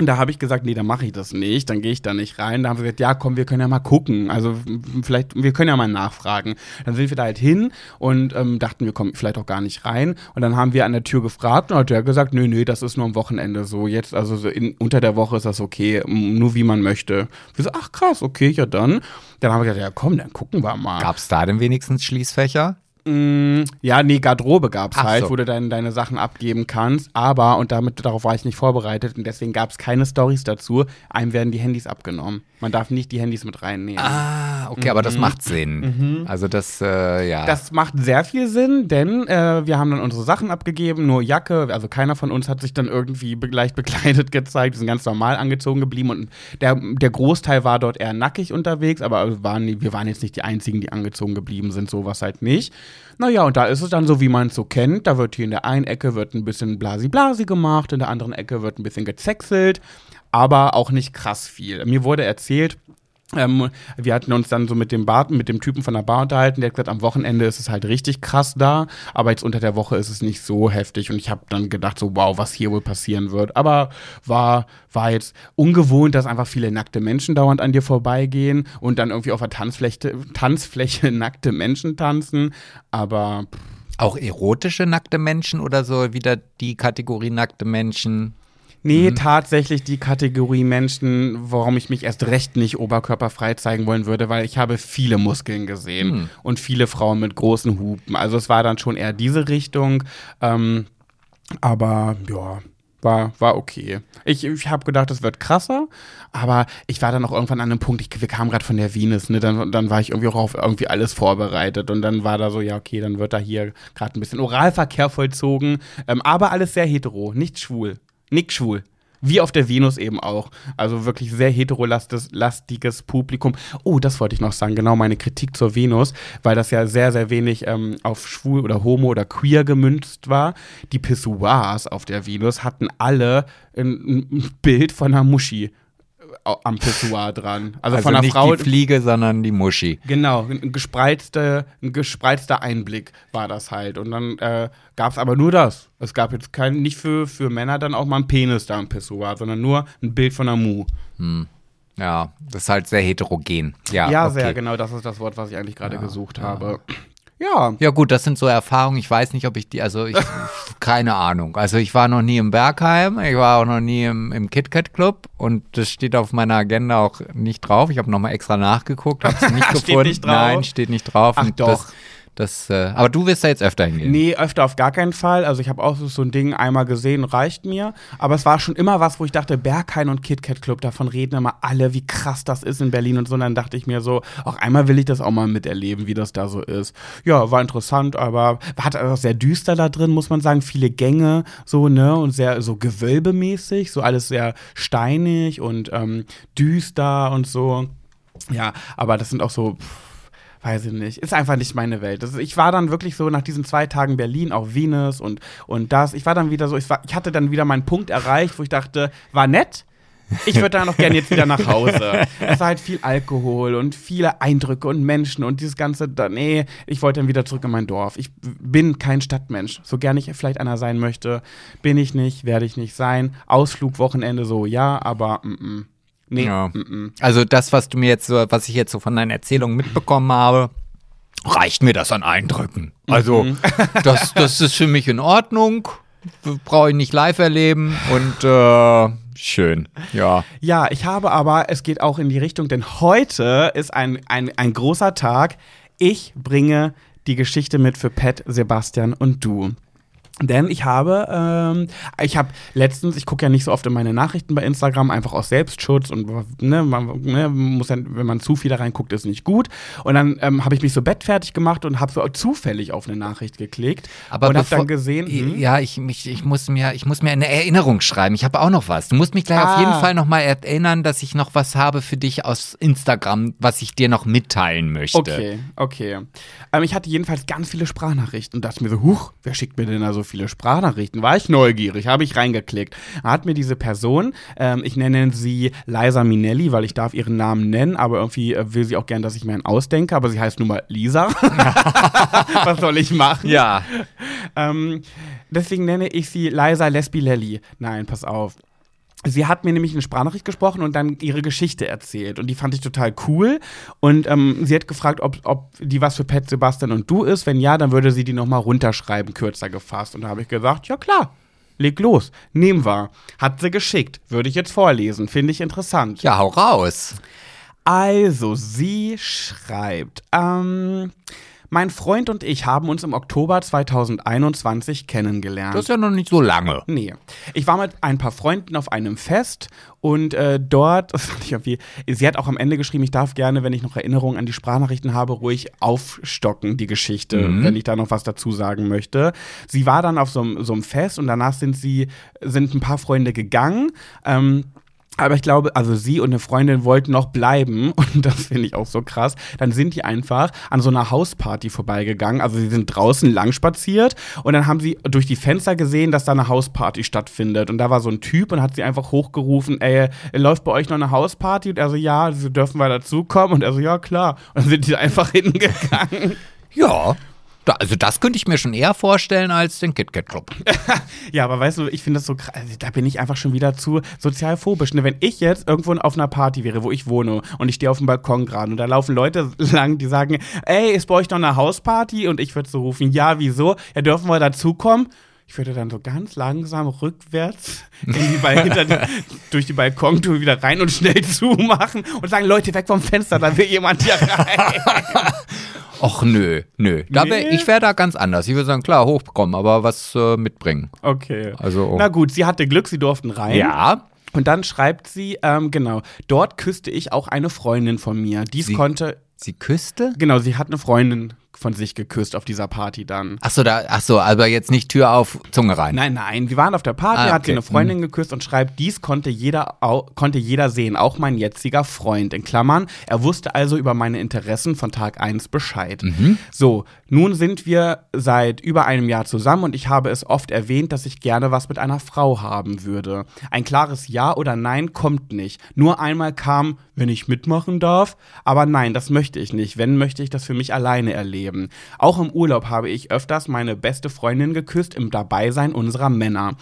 Und da habe ich gesagt, nee, dann mache ich das nicht, dann gehe ich da nicht rein. Da haben sie gesagt, ja, komm, wir können ja mal gucken. Also vielleicht, wir können ja mal nachfragen. Dann sind wir da halt hin und ähm, dachten, wir kommen vielleicht auch gar nicht rein. Und dann haben wir an der Tür gefragt und hat der gesagt, nö, nö, das ist nur am Wochenende so. Jetzt, also so in, unter der Woche ist das okay, nur wie man möchte. Wir so, ach krass, okay, ja dann. Dann haben wir gesagt, ja komm, dann gucken wir mal. Gab es da denn wenigstens Schließfächer? Mm, ja, nee, Garderobe gab es Ach halt, so. wo du deine, deine Sachen abgeben kannst. Aber, und damit darauf war ich nicht vorbereitet und deswegen gab es keine Stories dazu. Einem werden die Handys abgenommen. Man darf nicht die Handys mit reinnehmen. Ah, okay, aber das macht Sinn. Also das, äh, ja. Das macht sehr viel Sinn, denn äh, wir haben dann unsere Sachen abgegeben, nur Jacke, also keiner von uns hat sich dann irgendwie be leicht bekleidet [LAUGHS] gezeigt, wir sind ganz normal angezogen geblieben und der, der Großteil war dort eher nackig unterwegs, aber wir waren, wir waren jetzt nicht die Einzigen, die angezogen geblieben sind, sowas halt nicht. Naja, und da ist es dann so, wie man es so kennt, da wird hier in der einen Ecke wird ein bisschen blasi-blasi gemacht, in der anderen Ecke wird ein bisschen gezächselt, aber auch nicht krass viel. Mir wurde erzählt, ähm, wir hatten uns dann so mit dem Bar, mit dem Typen von der Bar unterhalten, der hat gesagt, am Wochenende ist es halt richtig krass da, aber jetzt unter der Woche ist es nicht so heftig und ich habe dann gedacht so, wow, was hier wohl passieren wird. Aber war, war jetzt ungewohnt, dass einfach viele nackte Menschen dauernd an dir vorbeigehen und dann irgendwie auf der Tanzfläche, Tanzfläche [LAUGHS] nackte Menschen tanzen, aber pff, auch erotische nackte Menschen oder so wieder die Kategorie nackte Menschen? Nee, tatsächlich die Kategorie Menschen, warum ich mich erst recht nicht oberkörperfrei zeigen wollen würde, weil ich habe viele Muskeln gesehen und viele Frauen mit großen Hupen. Also es war dann schon eher diese Richtung. Ähm, aber ja, war, war okay. Ich, ich habe gedacht, es wird krasser, aber ich war dann auch irgendwann an einem Punkt, ich, wir kamen gerade von der Venus, ne, dann, dann war ich irgendwie auch auf irgendwie alles vorbereitet und dann war da so, ja, okay, dann wird da hier gerade ein bisschen Oralverkehr vollzogen, ähm, aber alles sehr hetero, nicht schwul, nicht schwul. Wie auf der Venus eben auch. Also wirklich sehr heterolastiges Publikum. Oh, das wollte ich noch sagen. Genau meine Kritik zur Venus, weil das ja sehr, sehr wenig ähm, auf schwul oder homo oder queer gemünzt war. Die Pissoirs auf der Venus hatten alle ein, ein Bild von einer Muschi am Pissoir dran. Also, Also von einer nicht Frau. die Fliege, sondern die Muschi. Genau, ein gespreizter, ein gespreizter Einblick war das halt. Und dann äh, gab es aber nur das. Es gab jetzt kein, nicht für, für Männer dann auch mal einen Penis da im Pissoir, sondern nur ein Bild von einer Mu. Ja, das ist halt sehr heterogen. Ja, Ja, okay. sehr genau, das ist das Wort, was ich eigentlich gerade gesucht habe. Ja, Ja gut, das sind so Erfahrungen. Ich weiß nicht, ob ich die, also ich, [LAUGHS] keine Ahnung. Also ich war noch nie im Bergheim, ich war auch noch nie im, im KitKat Club und das steht auf meiner Agenda auch nicht drauf. Ich habe nochmal extra nachgeguckt, habe es [LAUGHS] nicht Steht gefunden. nicht drauf? Nein, steht nicht drauf. Ach Und doch. Das, das, äh, aber du wirst da jetzt öfter hingehen. Nee, öfter auf gar keinen Fall. Also ich habe auch so- ein Ding einmal gesehen, reicht mir. Aber es war schon immer was, wo ich dachte, Berghain und KitKat Club, davon reden immer alle, wie krass das ist in Berlin und so. Und dann dachte ich mir so, auch einmal will ich das auch mal miterleben, wie das da so ist. Ja, war interessant, aber hat auch sehr düster da drin, muss man sagen. Viele Gänge, so, ne? Und sehr so gewölbemäßig, so alles sehr steinig und ähm, düster und so. Ja, aber das sind auch so. Pff, Weiß ich nicht. Ist einfach nicht meine Welt. Das, ich war dann wirklich so nach diesen zwei Tagen Berlin, auch Venus und, und das. Ich war dann wieder so, ich, war, ich hatte dann wieder meinen Punkt erreicht, wo ich dachte, war nett. Ich würde da noch gerne jetzt wieder nach Hause. Es war halt viel Alkohol und viele Eindrücke und Menschen und dieses ganze, nee, ich wollte dann wieder zurück in mein Dorf. Ich bin kein Stadtmensch. So gerne ich vielleicht einer sein möchte, bin ich nicht, werde ich nicht sein. Ausflug, Wochenende so, ja, aber mm, mm. Nee, Ja. Also das, was du mir jetzt so, was ich jetzt so von deinen Erzählungen mitbekommen habe, reicht mir das an Eindrücken. Also [LAUGHS] das, das ist für mich in Ordnung. Brauche ich nicht live erleben und äh, schön. Ja. Ja, ich habe aber, es geht auch in die Richtung, denn heute ist ein, ein, ein großer Tag. Ich bringe die Geschichte mit für Pat, Sebastian und du. Denn ich habe, ähm, ich habe letztens, ich gucke ja nicht so oft in meine Nachrichten bei Instagram, einfach aus Selbstschutz und ne, man ne, muss ja, wenn man zu viel da reinguckt, ist nicht gut. Und dann ähm, habe ich mich so bettfertig gemacht und habe so zufällig auf eine Nachricht geklickt Aber und habe dann gesehen, hm, Ja, ich, mich, ich, muss mir, ich muss mir eine Erinnerung schreiben. Ich habe auch noch was. Du musst mich gleich auf Ah. jeden Fall noch mal erinnern, dass ich noch was habe für dich aus Instagram, was ich dir noch mitteilen möchte. Okay, okay. Ähm, ich hatte jedenfalls ganz viele Sprachnachrichten und dachte mir so, huch, wer schickt mir denn da so viele Sprachnachrichten? War ich neugierig, habe ich reingeklickt. Hat mir diese Person, ähm, ich nenne sie Liza Minelli, weil ich darf ihren Namen nennen, aber irgendwie äh, will sie auch gern, dass ich mir einen ausdenke, aber sie heißt nun mal Lisa. [LAUGHS] Was soll ich machen? Ja. Ähm, deswegen nenne ich sie Liza Lesbilelli. Nein, pass auf. Sie hat mir nämlich eine Sprachnachricht gesprochen und dann ihre Geschichte erzählt. Und die fand ich total cool. Und ähm, sie hat gefragt, ob, ob die was für Pet Sebastian und du ist. Wenn ja, dann würde sie die nochmal runterschreiben, kürzer gefasst. Und da habe ich gesagt, ja klar, leg los, nehmen wir. Hat sie geschickt. Würde ich jetzt vorlesen. Finde ich interessant. Ja, hau raus. Also, sie schreibt, ähm, mein Freund und ich haben uns im Oktober 2021 kennengelernt. Das ist ja noch nicht so lange. Nee. Ich war mit ein paar Freunden auf einem Fest und äh, dort, [LAUGHS] das fand ich irgendwie, sie hat auch am Ende geschrieben, ich darf gerne, wenn ich noch Erinnerungen an die Sprachnachrichten habe, ruhig aufstocken, die Geschichte, Mhm. wenn ich da noch was dazu sagen möchte. Sie war dann auf so, einem- so einem Fest und danach sind sie, sind ein paar Freunde gegangen. Ähm, aber ich glaube, also sie und eine Freundin wollten noch bleiben [LAUGHS] und das finde ich auch so krass. Dann sind die einfach an so einer Hausparty vorbeigegangen. Also sie sind draußen lang spaziert und dann haben sie durch die Fenster gesehen, dass da eine Hausparty stattfindet. Und da war so ein Typ und hat sie einfach hochgerufen, ey, läuft bei euch noch eine Hausparty? Und er so, ja, sie dürfen wir dazukommen. Und er so, ja, klar. Und dann sind die [LAUGHS] einfach hingegangen. Ja. Da, also das könnte ich mir schon eher vorstellen als den KitKat Club. [LAUGHS] Ja, aber weißt du, ich finde das so krass. Also, Da bin ich einfach schon wieder zu sozialphobisch. Ne? Wenn ich jetzt irgendwo auf einer Party wäre, wo ich wohne und ich stehe auf dem Balkon gerade und da laufen Leute [LAUGHS] lang, die sagen, ey, ist bei euch noch eine Hausparty? Und ich würde so rufen, ja, wieso? Ja, dürfen wir dazukommen? Ich würde dann so ganz langsam rückwärts in die Bal hinter die, durch die Balkontür wieder rein und schnell [LAUGHS] zumachen und sagen, Leute, weg vom Fenster, da will jemand hier rein. [LAUGHS] Och nö, nö. Da wär, Nee. Ich wäre da ganz anders. Ich würde sagen, klar, hochkommen, aber was äh, mitbringen. Okay. Also- Na gut, sie hatte Glück, sie durften rein. Ja. Und dann schreibt sie, ähm, genau, dort küsste ich auch eine Freundin von mir. Dies Sie- konnte, Sie küsste? genau, sie hat eine Freundin von sich geküsst auf dieser Party dann. Achso, da, ach so, aber jetzt nicht Tür auf, Zunge rein. Nein, nein, wir waren auf der Party, Ah, hat sie okay. eine Freundin geküsst und schreibt, dies konnte jeder, au, konnte jeder sehen, auch mein jetziger Freund. In Klammern, er wusste also über meine Interessen von Tag 1 Bescheid. Mhm. So, nun sind wir seit über einem Jahr zusammen und ich habe es oft erwähnt, dass ich gerne was mit einer Frau haben würde. Ein klares Ja oder Nein kommt nicht. Nur einmal kam, wenn ich mitmachen darf, aber nein, das möchte ich nicht. Wenn, möchte ich das für mich alleine erleben. Auch im Urlaub habe ich öfters meine beste Freundin geküsst im Dabeisein unserer Männer.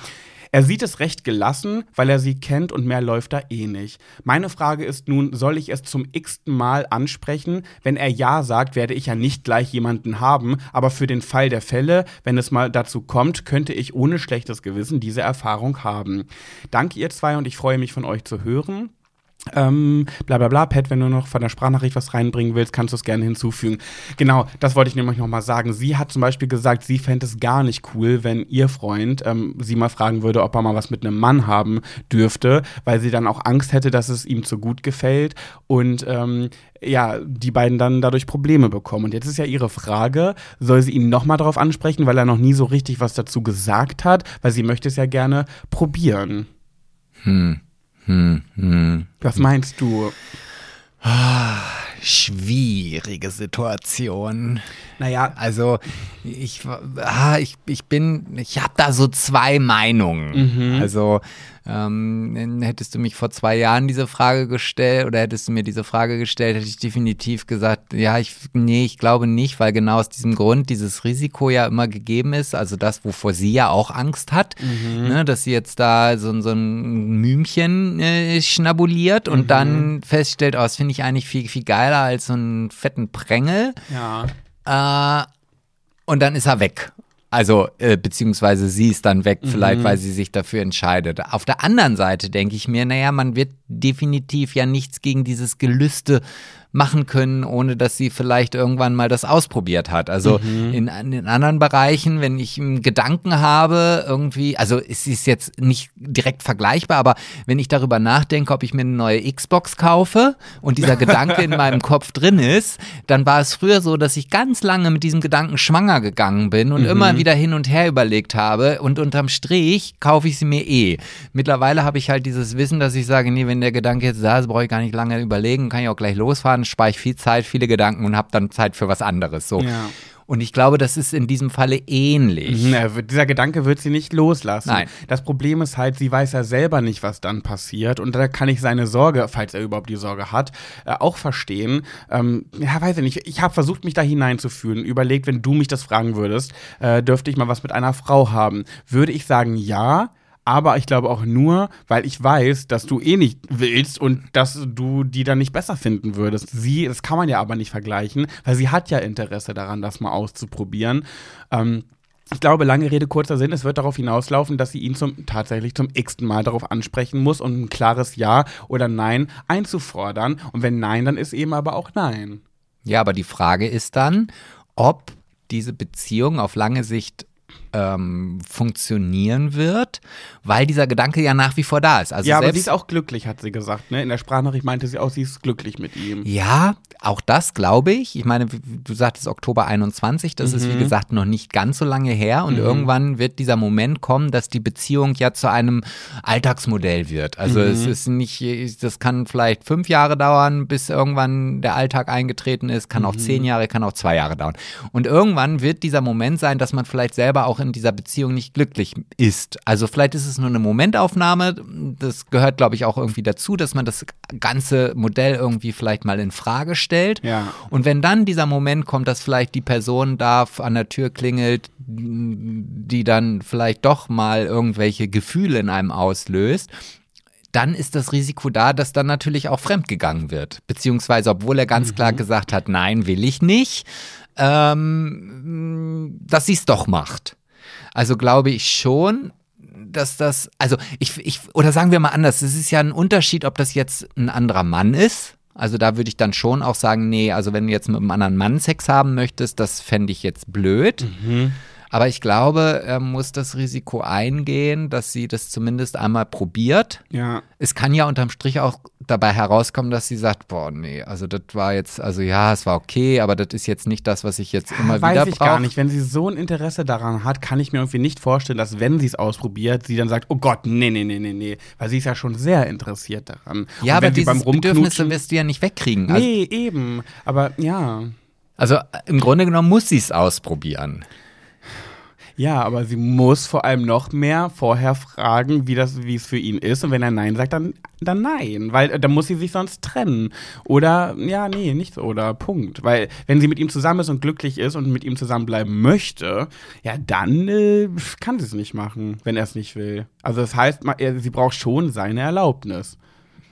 Er sieht es recht gelassen, weil er sie kennt und mehr läuft da eh nicht. Meine Frage ist nun, soll ich es zum x-ten Mal ansprechen? Wenn er Ja sagt, werde ich ja nicht gleich jemanden haben, aber für den Fall der Fälle, wenn es mal dazu kommt, könnte ich ohne schlechtes Gewissen diese Erfahrung haben. Danke ihr zwei und ich freue mich von euch zu hören. Ähm, bla bla bla, Pat, wenn du noch von der Sprachnachricht was reinbringen willst, kannst du es gerne hinzufügen. Genau, das wollte ich nämlich nochmal sagen. Sie hat zum Beispiel gesagt, sie fände es gar nicht cool, wenn ihr Freund ähm, sie mal fragen würde, ob er mal was mit einem Mann haben dürfte, weil sie dann auch Angst hätte, dass es ihm zu gut gefällt und ähm, ja, die beiden dann dadurch Probleme bekommen. Und jetzt ist ja ihre Frage, soll sie ihn nochmal darauf ansprechen, weil er noch nie so richtig was dazu gesagt hat, weil sie möchte es ja gerne probieren. Hm, hm. Was meinst du? Schwierige Situation. Naja, Also ich, ah, ich, ich bin, ich habe da so zwei Meinungen. Also ähm, hättest du mich vor zwei Jahren diese Frage gestellt oder hättest du mir diese Frage gestellt, hätte ich definitiv gesagt, ja, ich, nee, ich glaube nicht, weil genau aus diesem Grund dieses Risiko ja immer gegeben ist, also das, wovor sie ja auch Angst hat, ne, dass sie jetzt da so, so ein Mümchen äh, schnabuliert und dann feststellt, oh, das finde ich eigentlich viel, viel geiler als so einen fetten Prängel. ja. Äh, und dann ist er weg. Also, äh, beziehungsweise sie ist dann weg, vielleicht, weil sie sich dafür entscheidet. Auf der anderen Seite denke ich mir, naja, man wird definitiv ja nichts gegen dieses Gelüste machen können, ohne dass sie vielleicht irgendwann mal das ausprobiert hat. Also in, in anderen Bereichen, wenn ich einen Gedanken habe, irgendwie, also es ist jetzt nicht direkt vergleichbar, aber wenn ich darüber nachdenke, ob ich mir eine neue Xbox kaufe und dieser [LAUGHS] Gedanke in meinem Kopf drin ist, dann war es früher so, dass ich ganz lange mit diesem Gedanken schwanger gegangen bin und immer wieder hin und her überlegt habe und unterm Strich kaufe ich sie mir eh. Mittlerweile habe ich halt dieses Wissen, dass ich sage, nee, wenn der Gedanke jetzt da ist, brauche ich gar nicht lange überlegen, kann ich auch gleich losfahren, spare ich viel Zeit, viele Gedanken und habe dann Zeit für was anderes. So. Ja. Und ich glaube, das ist in diesem Falle ähnlich. Mhm, er wird- dieser Gedanke wird sie nicht loslassen. Nein. Das Problem ist halt, sie weiß ja selber nicht, was dann passiert. Und da kann ich seine Sorge, falls er überhaupt die Sorge hat, äh, auch verstehen. Ähm, ja, weiß ich nicht. Ich habe versucht, mich da hineinzufühlen. Überlegt, wenn du mich das fragen würdest, äh, dürfte ich mal was mit einer Frau haben? Würde ich sagen, ja. Aber ich glaube auch nur, weil ich weiß, dass du eh nicht willst und dass du die dann nicht besser finden würdest. Sie, das kann man ja aber nicht vergleichen, weil sie hat ja Interesse daran, das mal auszuprobieren. Ähm, ich glaube, lange Rede, kurzer Sinn, es wird darauf hinauslaufen, dass sie ihn zum, tatsächlich zum x-ten Mal darauf ansprechen muss und ein klares Ja oder Nein einzufordern. Und wenn Nein, dann ist eben aber auch Nein. Ja, aber die Frage ist dann, ob diese Beziehung auf lange Sicht ähm, funktionieren wird, weil dieser Gedanke ja nach wie vor da ist. Also ja, aber sie ist auch glücklich, hat sie gesagt. Ne? In der Sprachnachricht meinte sie auch, sie ist glücklich mit ihm. Ja, auch das glaube ich. Ich meine, du sagtest Oktober 21, das mhm. ist wie mhm. gesagt noch nicht ganz so lange her und mhm. irgendwann wird dieser Moment kommen, dass die Beziehung ja zu einem Alltagsmodell wird. Also mhm. es ist nicht, das kann vielleicht fünf Jahre dauern, bis irgendwann der Alltag eingetreten ist, kann auch mhm. zehn Jahre, kann auch zwei Jahre dauern. Und irgendwann wird dieser Moment sein, dass man vielleicht selber auch in dieser Beziehung nicht glücklich ist. Also vielleicht ist es nur eine Momentaufnahme. Das gehört, glaube ich, auch irgendwie dazu, dass man das ganze Modell irgendwie vielleicht mal in Frage stellt. Ja. Und wenn dann dieser Moment kommt, dass vielleicht die Person da an der Tür klingelt, die dann vielleicht doch mal irgendwelche Gefühle in einem auslöst, dann ist das Risiko da, dass dann natürlich auch fremdgegangen wird. Beziehungsweise, obwohl er ganz mhm. klar gesagt hat, nein, will ich nicht, ähm, dass sie es doch macht. Also glaube ich schon, dass das, also ich, ich, oder sagen wir mal anders, es ist ja ein Unterschied, ob das jetzt ein anderer Mann ist. Also da würde ich dann schon auch sagen, nee, also wenn du jetzt mit einem anderen Mann Sex haben möchtest, das fände ich jetzt blöd. Mhm. Aber ich glaube, er muss das Risiko eingehen, dass sie das zumindest einmal probiert. Ja. Es kann ja unterm Strich auch dabei herauskommen, dass sie sagt, boah, nee, also das war jetzt, also ja, es war okay, aber das ist jetzt nicht das, was ich jetzt immer Weiß wieder brauche. Weiß ich gar nicht. Wenn sie so ein Interesse daran hat, kann ich mir irgendwie nicht vorstellen, dass wenn sie es ausprobiert, sie dann sagt, oh Gott, nee, nee, nee, nee, nee, weil sie ist ja schon sehr interessiert daran. Ja, aber diese Bedürfnisse wirst du ja nicht wegkriegen. Also, nee, eben, aber ja. Also im Grunde genommen muss sie es ausprobieren. Ja, aber sie muss vor allem noch mehr vorher fragen, wie das, wie es für ihn ist. Und wenn er Nein sagt, dann, dann nein. Weil äh, dann muss sie sich sonst trennen. Oder, ja, nee, nichts oder Punkt. Weil wenn sie mit ihm zusammen ist und glücklich ist und mit ihm zusammenbleiben möchte, ja, dann äh, kann sie es nicht machen, wenn er es nicht will. Also das heißt, sie braucht schon seine Erlaubnis.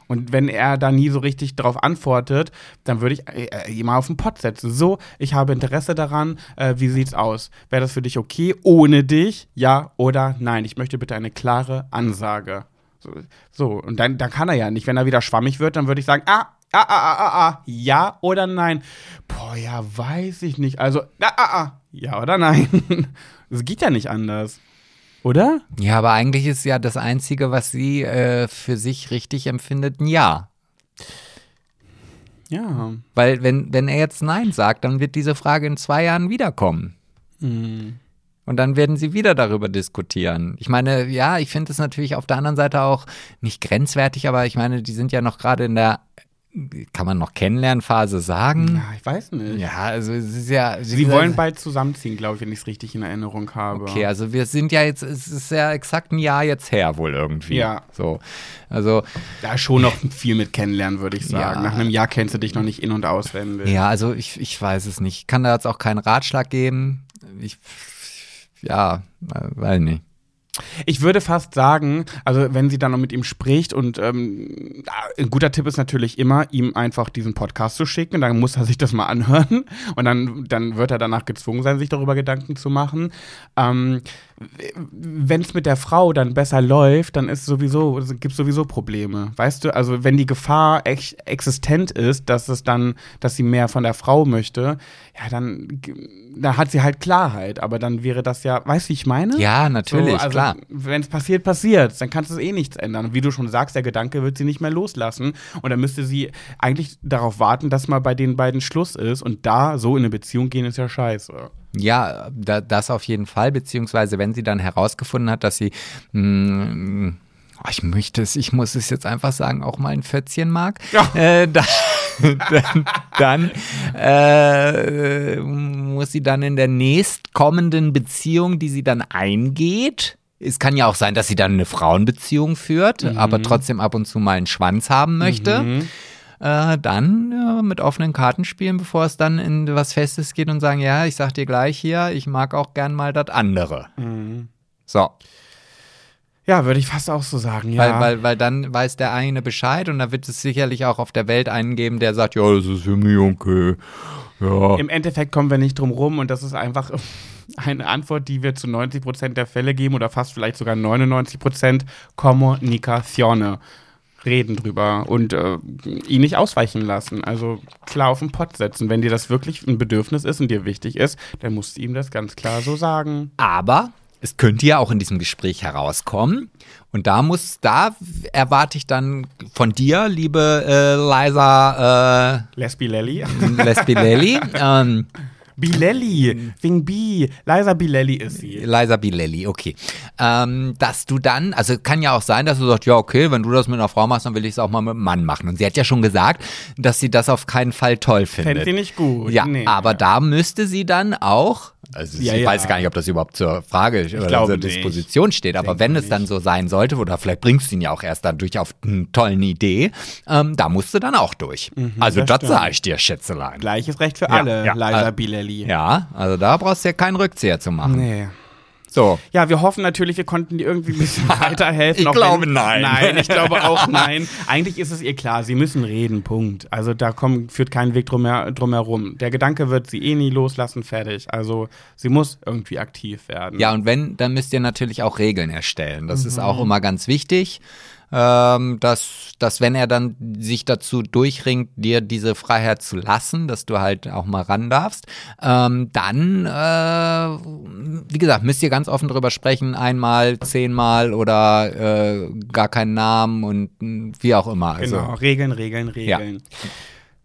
Und wenn er da nie so richtig darauf antwortet, dann würde ich äh, äh mal auf den Pott setzen. So, ich habe Interesse daran, äh, wie sieht's aus? Wäre das für dich okay ohne dich? Ja oder nein? Ich möchte bitte eine klare Ansage. So, so. und dann, dann kann er ja nicht. Wenn er wieder schwammig wird, dann würde ich sagen, ah, ah, ah, ah, ah, ah, ja oder nein? Boah, ja, weiß ich nicht. Also, ah, ah, ah, ja oder nein? [LAUGHS] Es geht ja nicht anders. Oder? Ja, aber eigentlich ist ja das Einzige, was sie äh, für sich richtig empfindet, ein Ja. Ja. Weil wenn, wenn er jetzt Nein sagt, dann wird diese Frage in zwei Jahren wiederkommen. Mhm. Und dann werden sie wieder darüber diskutieren. Ich meine, ja, ich finde es natürlich auf der anderen Seite auch nicht grenzwertig, aber ich meine, die sind ja noch gerade in der kann man noch Kennenlernphase sagen? Ja, ich weiß nicht. Ja, also es ist ja. Sie gesagt, wollen bald zusammenziehen, glaube ich, wenn ich es richtig in Erinnerung habe. Okay, also wir sind ja jetzt, es ist ja exakt ein Jahr jetzt her wohl irgendwie. Ja. So. Also. Da schon noch viel mit kennenlernen, würde ich sagen. Ja. Nach einem Jahr kennst du dich noch nicht in- und auswendig. Ja, also ich, ich weiß es nicht. Ich kann da jetzt auch keinen Ratschlag geben. Ich, ja, weiß nicht. Ich würde fast sagen, also wenn sie dann noch mit ihm spricht und ähm, ein guter Tipp ist natürlich immer, ihm einfach diesen Podcast zu schicken, dann muss er sich das mal anhören und dann, dann wird er danach gezwungen sein, sich darüber Gedanken zu machen. Ähm, wenn es mit der Frau dann besser läuft, dann ist sowieso, gibt es sowieso Probleme. Weißt du, also wenn die Gefahr ex existent ist, dass es dann, dass sie mehr von der Frau möchte, ja, dann, dann hat sie halt Klarheit. Aber dann wäre das ja, weißt du, wie ich meine? Ja, natürlich, so, also, klar. Wenn es passiert, passiert. Dann kannst du es eh nichts ändern. Und wie du schon sagst, der Gedanke wird sie nicht mehr loslassen. Und dann müsste sie eigentlich darauf warten, dass mal bei den beiden Schluss ist. Und da so in eine Beziehung gehen, ist ja scheiße. Ja, da, das auf jeden Fall, beziehungsweise wenn sie dann herausgefunden hat, dass sie, mh, mm, oh, ich möchte es, ich muss es jetzt einfach sagen, auch mal ein Pfötzchen mag, ja. äh, [LAUGHS] da, dann, dann äh, muss sie dann in der nächstkommenden Beziehung, die sie dann eingeht, es kann ja auch sein, dass sie dann eine Frauenbeziehung führt, mhm. aber trotzdem ab und zu mal einen Schwanz haben möchte. Mhm äh, dann äh, mit offenen Karten spielen, bevor es dann in was Festes geht und sagen, ja, ich sag dir gleich hier, ich mag auch gern mal das andere. Mhm. So. Ja, würde ich fast auch so sagen, ja. Weil, weil, weil dann weiß der eine Bescheid und da wird es sicherlich auch auf der Welt einen geben, der sagt, ja, das ist für mich okay. Ja. Im Endeffekt kommen wir nicht drum rum und das ist einfach [LAUGHS] eine Antwort, die wir zu 90 Prozent der Fälle geben oder fast vielleicht sogar 99 Prozent Kommunikation. Reden drüber und äh, ihn nicht ausweichen lassen. Also klar auf den Pott setzen. Wenn dir das wirklich ein Bedürfnis ist und dir wichtig ist, dann musst du ihm das ganz klar so sagen. Aber es könnte ja auch in diesem Gespräch herauskommen. Und da muss, da erwarte ich dann von dir, liebe äh, Liza äh, Lesbi Lelly. Lesbi Lelly, [LAUGHS] ähm, Bilelli, wegen Bi. Liza Bilelli ist sie. Liza Bilelli, okay. Ähm, dass du dann, also kann ja auch sein, dass du sagst, ja, okay, wenn du das mit einer Frau machst, dann will ich es auch mal mit einem Mann machen. Und sie hat ja schon gesagt, dass sie das auf keinen Fall toll findet. Fände sie nicht gut. Ja, Nee. aber da müsste sie dann auch, also Ja, ich ja. weiß gar nicht, ob das überhaupt zur Frage oder glaube zur nicht. Disposition steht, aber Denke wenn es nicht. dann so sein sollte, oder vielleicht bringst du ihn ja auch erst dadurch auf eine tollen Idee, ähm, da musst du dann auch durch. also das das, sage ich dir, Schätzelein. Gleiches Recht für Ja, alle, ja. Liza Äh, Bilelli. Ja, also da brauchst du ja keinen Rückzieher zu machen. Nee. So. Ja, wir hoffen natürlich, wir konnten dir irgendwie ein bisschen [LAUGHS] weiterhelfen. Ich glaube, wenn, nein. Nein, ich glaube auch [LAUGHS] nein. Eigentlich ist es ihr klar, sie müssen reden, Punkt. Also da kommt, führt kein Weg drum, drum herum. Der Gedanke wird sie eh nie loslassen, fertig. Also sie muss irgendwie aktiv werden. Ja, und wenn, dann müsst ihr natürlich auch Regeln erstellen. Das ist Mhm. auch immer ganz wichtig, ähm, dass, dass wenn er dann sich dazu durchringt, dir diese Freiheit zu lassen, dass du halt auch mal ran darfst, ähm, dann, äh, wie gesagt, müsst ihr ganz offen drüber sprechen, einmal, zehnmal oder äh, gar keinen Namen und wie auch immer. Also, Genau, Regeln, Regeln, Regeln.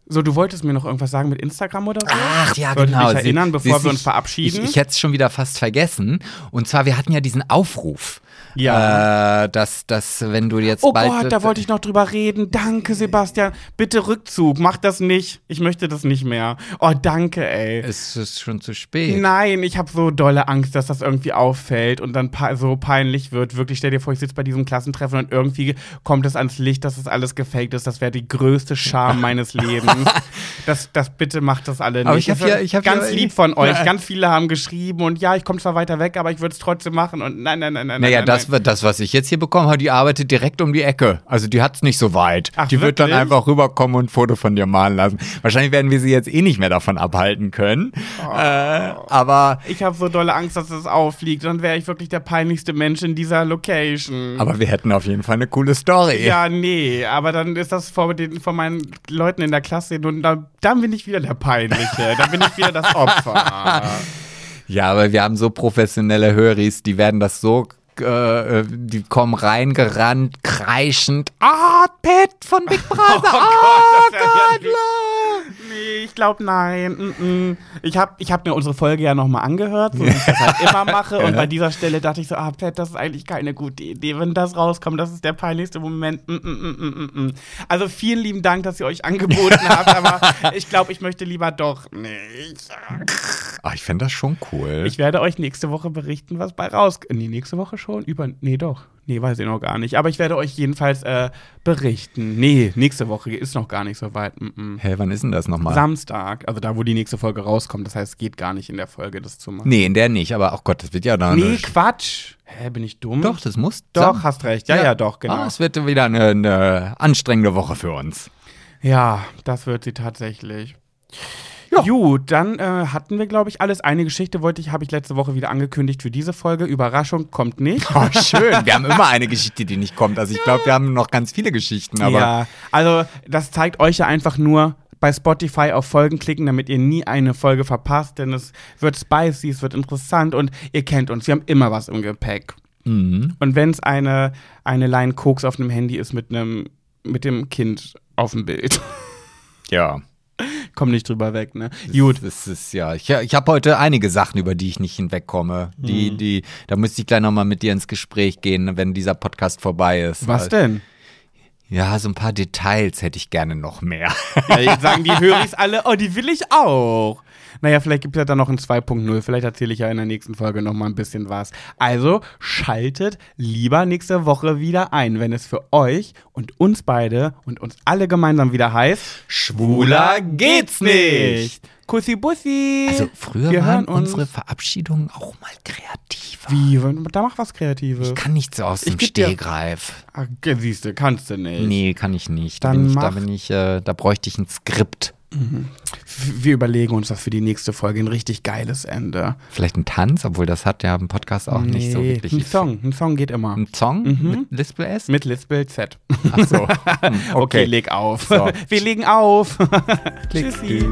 So, du wolltest mir noch irgendwas sagen mit Instagram oder so? Ach ja, Ich wollte genau. dich erinnern, bevor sie- wir uns verabschieden. Ich, ich hätte es schon wieder fast vergessen. Und zwar, wir hatten ja diesen Aufruf. Ja. Äh, dass, dass, wenn du jetzt Oh bald. Gott, da wollte ich noch drüber reden. Danke, Sebastian. Bitte Rückzug. Mach das nicht. Ich möchte das nicht mehr. Oh, danke, ey. Es ist schon zu spät. Nein, ich habe so dolle Angst, dass das irgendwie auffällt und dann so peinlich wird. Wirklich, stell dir vor, ich sitze bei diesem Klassentreffen und irgendwie kommt es ans Licht, dass es alles gefaked ist. Das wäre die größte Scham [LAUGHS] meines Lebens. Das, das bitte macht das alle nicht. Aber ich hab Das wär ja- ich hab ganz ja- lieb von [LAUGHS] euch. Ja. Ganz viele haben geschrieben und ja, ich komme zwar weiter weg, aber ich würde es trotzdem machen und nein, nein, nein, nein. Naja, nein, das, wird- das, was ich jetzt hier bekommen habe, die arbeitet direkt um die Ecke. Also die hat's nicht so weit. Ach, die wird dann wirklich? einfach rüberkommen und ein Foto von dir malen lassen. Wahrscheinlich werden wir sie jetzt eh nicht mehr davon abhalten können. Oh. Äh, aber, Ich habe so dolle Angst, dass es auffliegt. Dann wäre ich wirklich der peinlichste Mensch in dieser Location. aber wir hätten auf jeden Fall eine coole Story. Ja, nee, aber dann ist das vor, den, vor meinen Leuten in der Klasse und dann, dann bin ich wieder der Peinliche. dann bin ich wieder das Opfer. [LAUGHS] Ja, aber wir haben so professionelle Höris, die werden das so, äh, äh, die kommen reingerannt, kreischend. Ah, Pet von Big Brother. Oh [LAUGHS] oh Gott, Nee, ich glaube nein. Mm -mm. Ich habe ich hab mir unsere Folge ja nochmal angehört, so wie ich das halt [LAUGHS] immer mache. Und bei dieser Stelle dachte ich so, ah, Pat, das ist eigentlich keine gute Idee, wenn das rauskommt. Das ist der peinlichste Moment. Mm, mm, mm, mm. Also vielen lieben Dank, dass ihr euch angeboten habt, [LAUGHS] aber ich glaube, ich möchte lieber doch nicht. Ah, ich fände das schon cool. Ich werde euch nächste Woche berichten, was bei raus. Nee, nächste Woche schon? Über. Nee, doch. Nee, weiß ich noch gar nicht. Aber ich werde euch jedenfalls äh, berichten. Nee, nächste Woche ist noch gar nicht so weit. Mm -mm. Hä, wann ist denn das nochmal? Samstag, also da, wo die nächste Folge rauskommt. Das heißt, es geht gar nicht in der Folge, das zu machen. Nee, in der nicht, aber ach Gott, das wird ja dann. Nee, Quatsch. Hä, bin ich dumm? Doch, das muss. Doch, Sam- hast recht. Ja, ja, doch, genau. Ah, es wird wieder eine, eine anstrengende Woche für uns. Ja, das wird sie tatsächlich. Ja. Gut, dann äh, hatten wir, glaube ich, alles. Eine Geschichte wollte ich, habe ich letzte Woche wieder angekündigt für diese Folge. Überraschung kommt nicht. Oh, schön. Wir haben immer eine Geschichte, die nicht kommt. Also ich glaube, wir haben noch ganz viele Geschichten, aber. ja, also das zeigt euch ja einfach nur bei Spotify auf Folgen klicken, damit ihr nie eine Folge verpasst, denn es wird spicy, es wird interessant und ihr kennt uns, wir haben immer was im Gepäck. Mhm. Und wenn es eine, eine Line Koks auf einem Handy ist mit einem mit dem Kind auf dem Bild. Ja. [LAUGHS] Komm nicht drüber weg, ne? Gut. Das ist ja. Ich, ich habe heute einige Sachen, über die ich nicht hinwegkomme. Mhm. Die, die, da müsste ich gleich nochmal mit dir ins Gespräch gehen, wenn dieser Podcast vorbei ist. Was denn? Ja, so ein paar Details hätte ich gerne noch mehr. Ja, jetzt sagen die Höris alle, oh, die will ich auch. Naja, vielleicht gibt es ja dann noch ein 2.0. Vielleicht erzähle ich ja in der nächsten Folge noch mal ein bisschen was. Also schaltet lieber nächste Woche wieder ein, wenn es für euch und uns beide und uns alle gemeinsam wieder heißt: Schwuler geht's nicht. Kussi Bussi. Also früher Wir waren unsere Verabschiedungen auch mal kreativer. Wie? Da mach was Kreatives. Ich kann nicht so aus dem Stehgreif. Ah, siehst du, kannst du nicht. Nee, kann ich nicht. Da Dann bin ich, da bin ich, äh, da bräuchte ich ein Skript. Wir überlegen uns das für die nächste Folge ein richtig geiles Ende. Vielleicht ein Tanz, obwohl das hat ja im Podcast auch nicht so Nee, wirklich. Ein Song, ein Song geht immer. Ein Song Mhm. mit Lispel S? Mit Lispel Z. Ach so. [LAUGHS] Hm, Okay, leg auf. So. [LAUGHS] Wir legen auf. Tschüssi.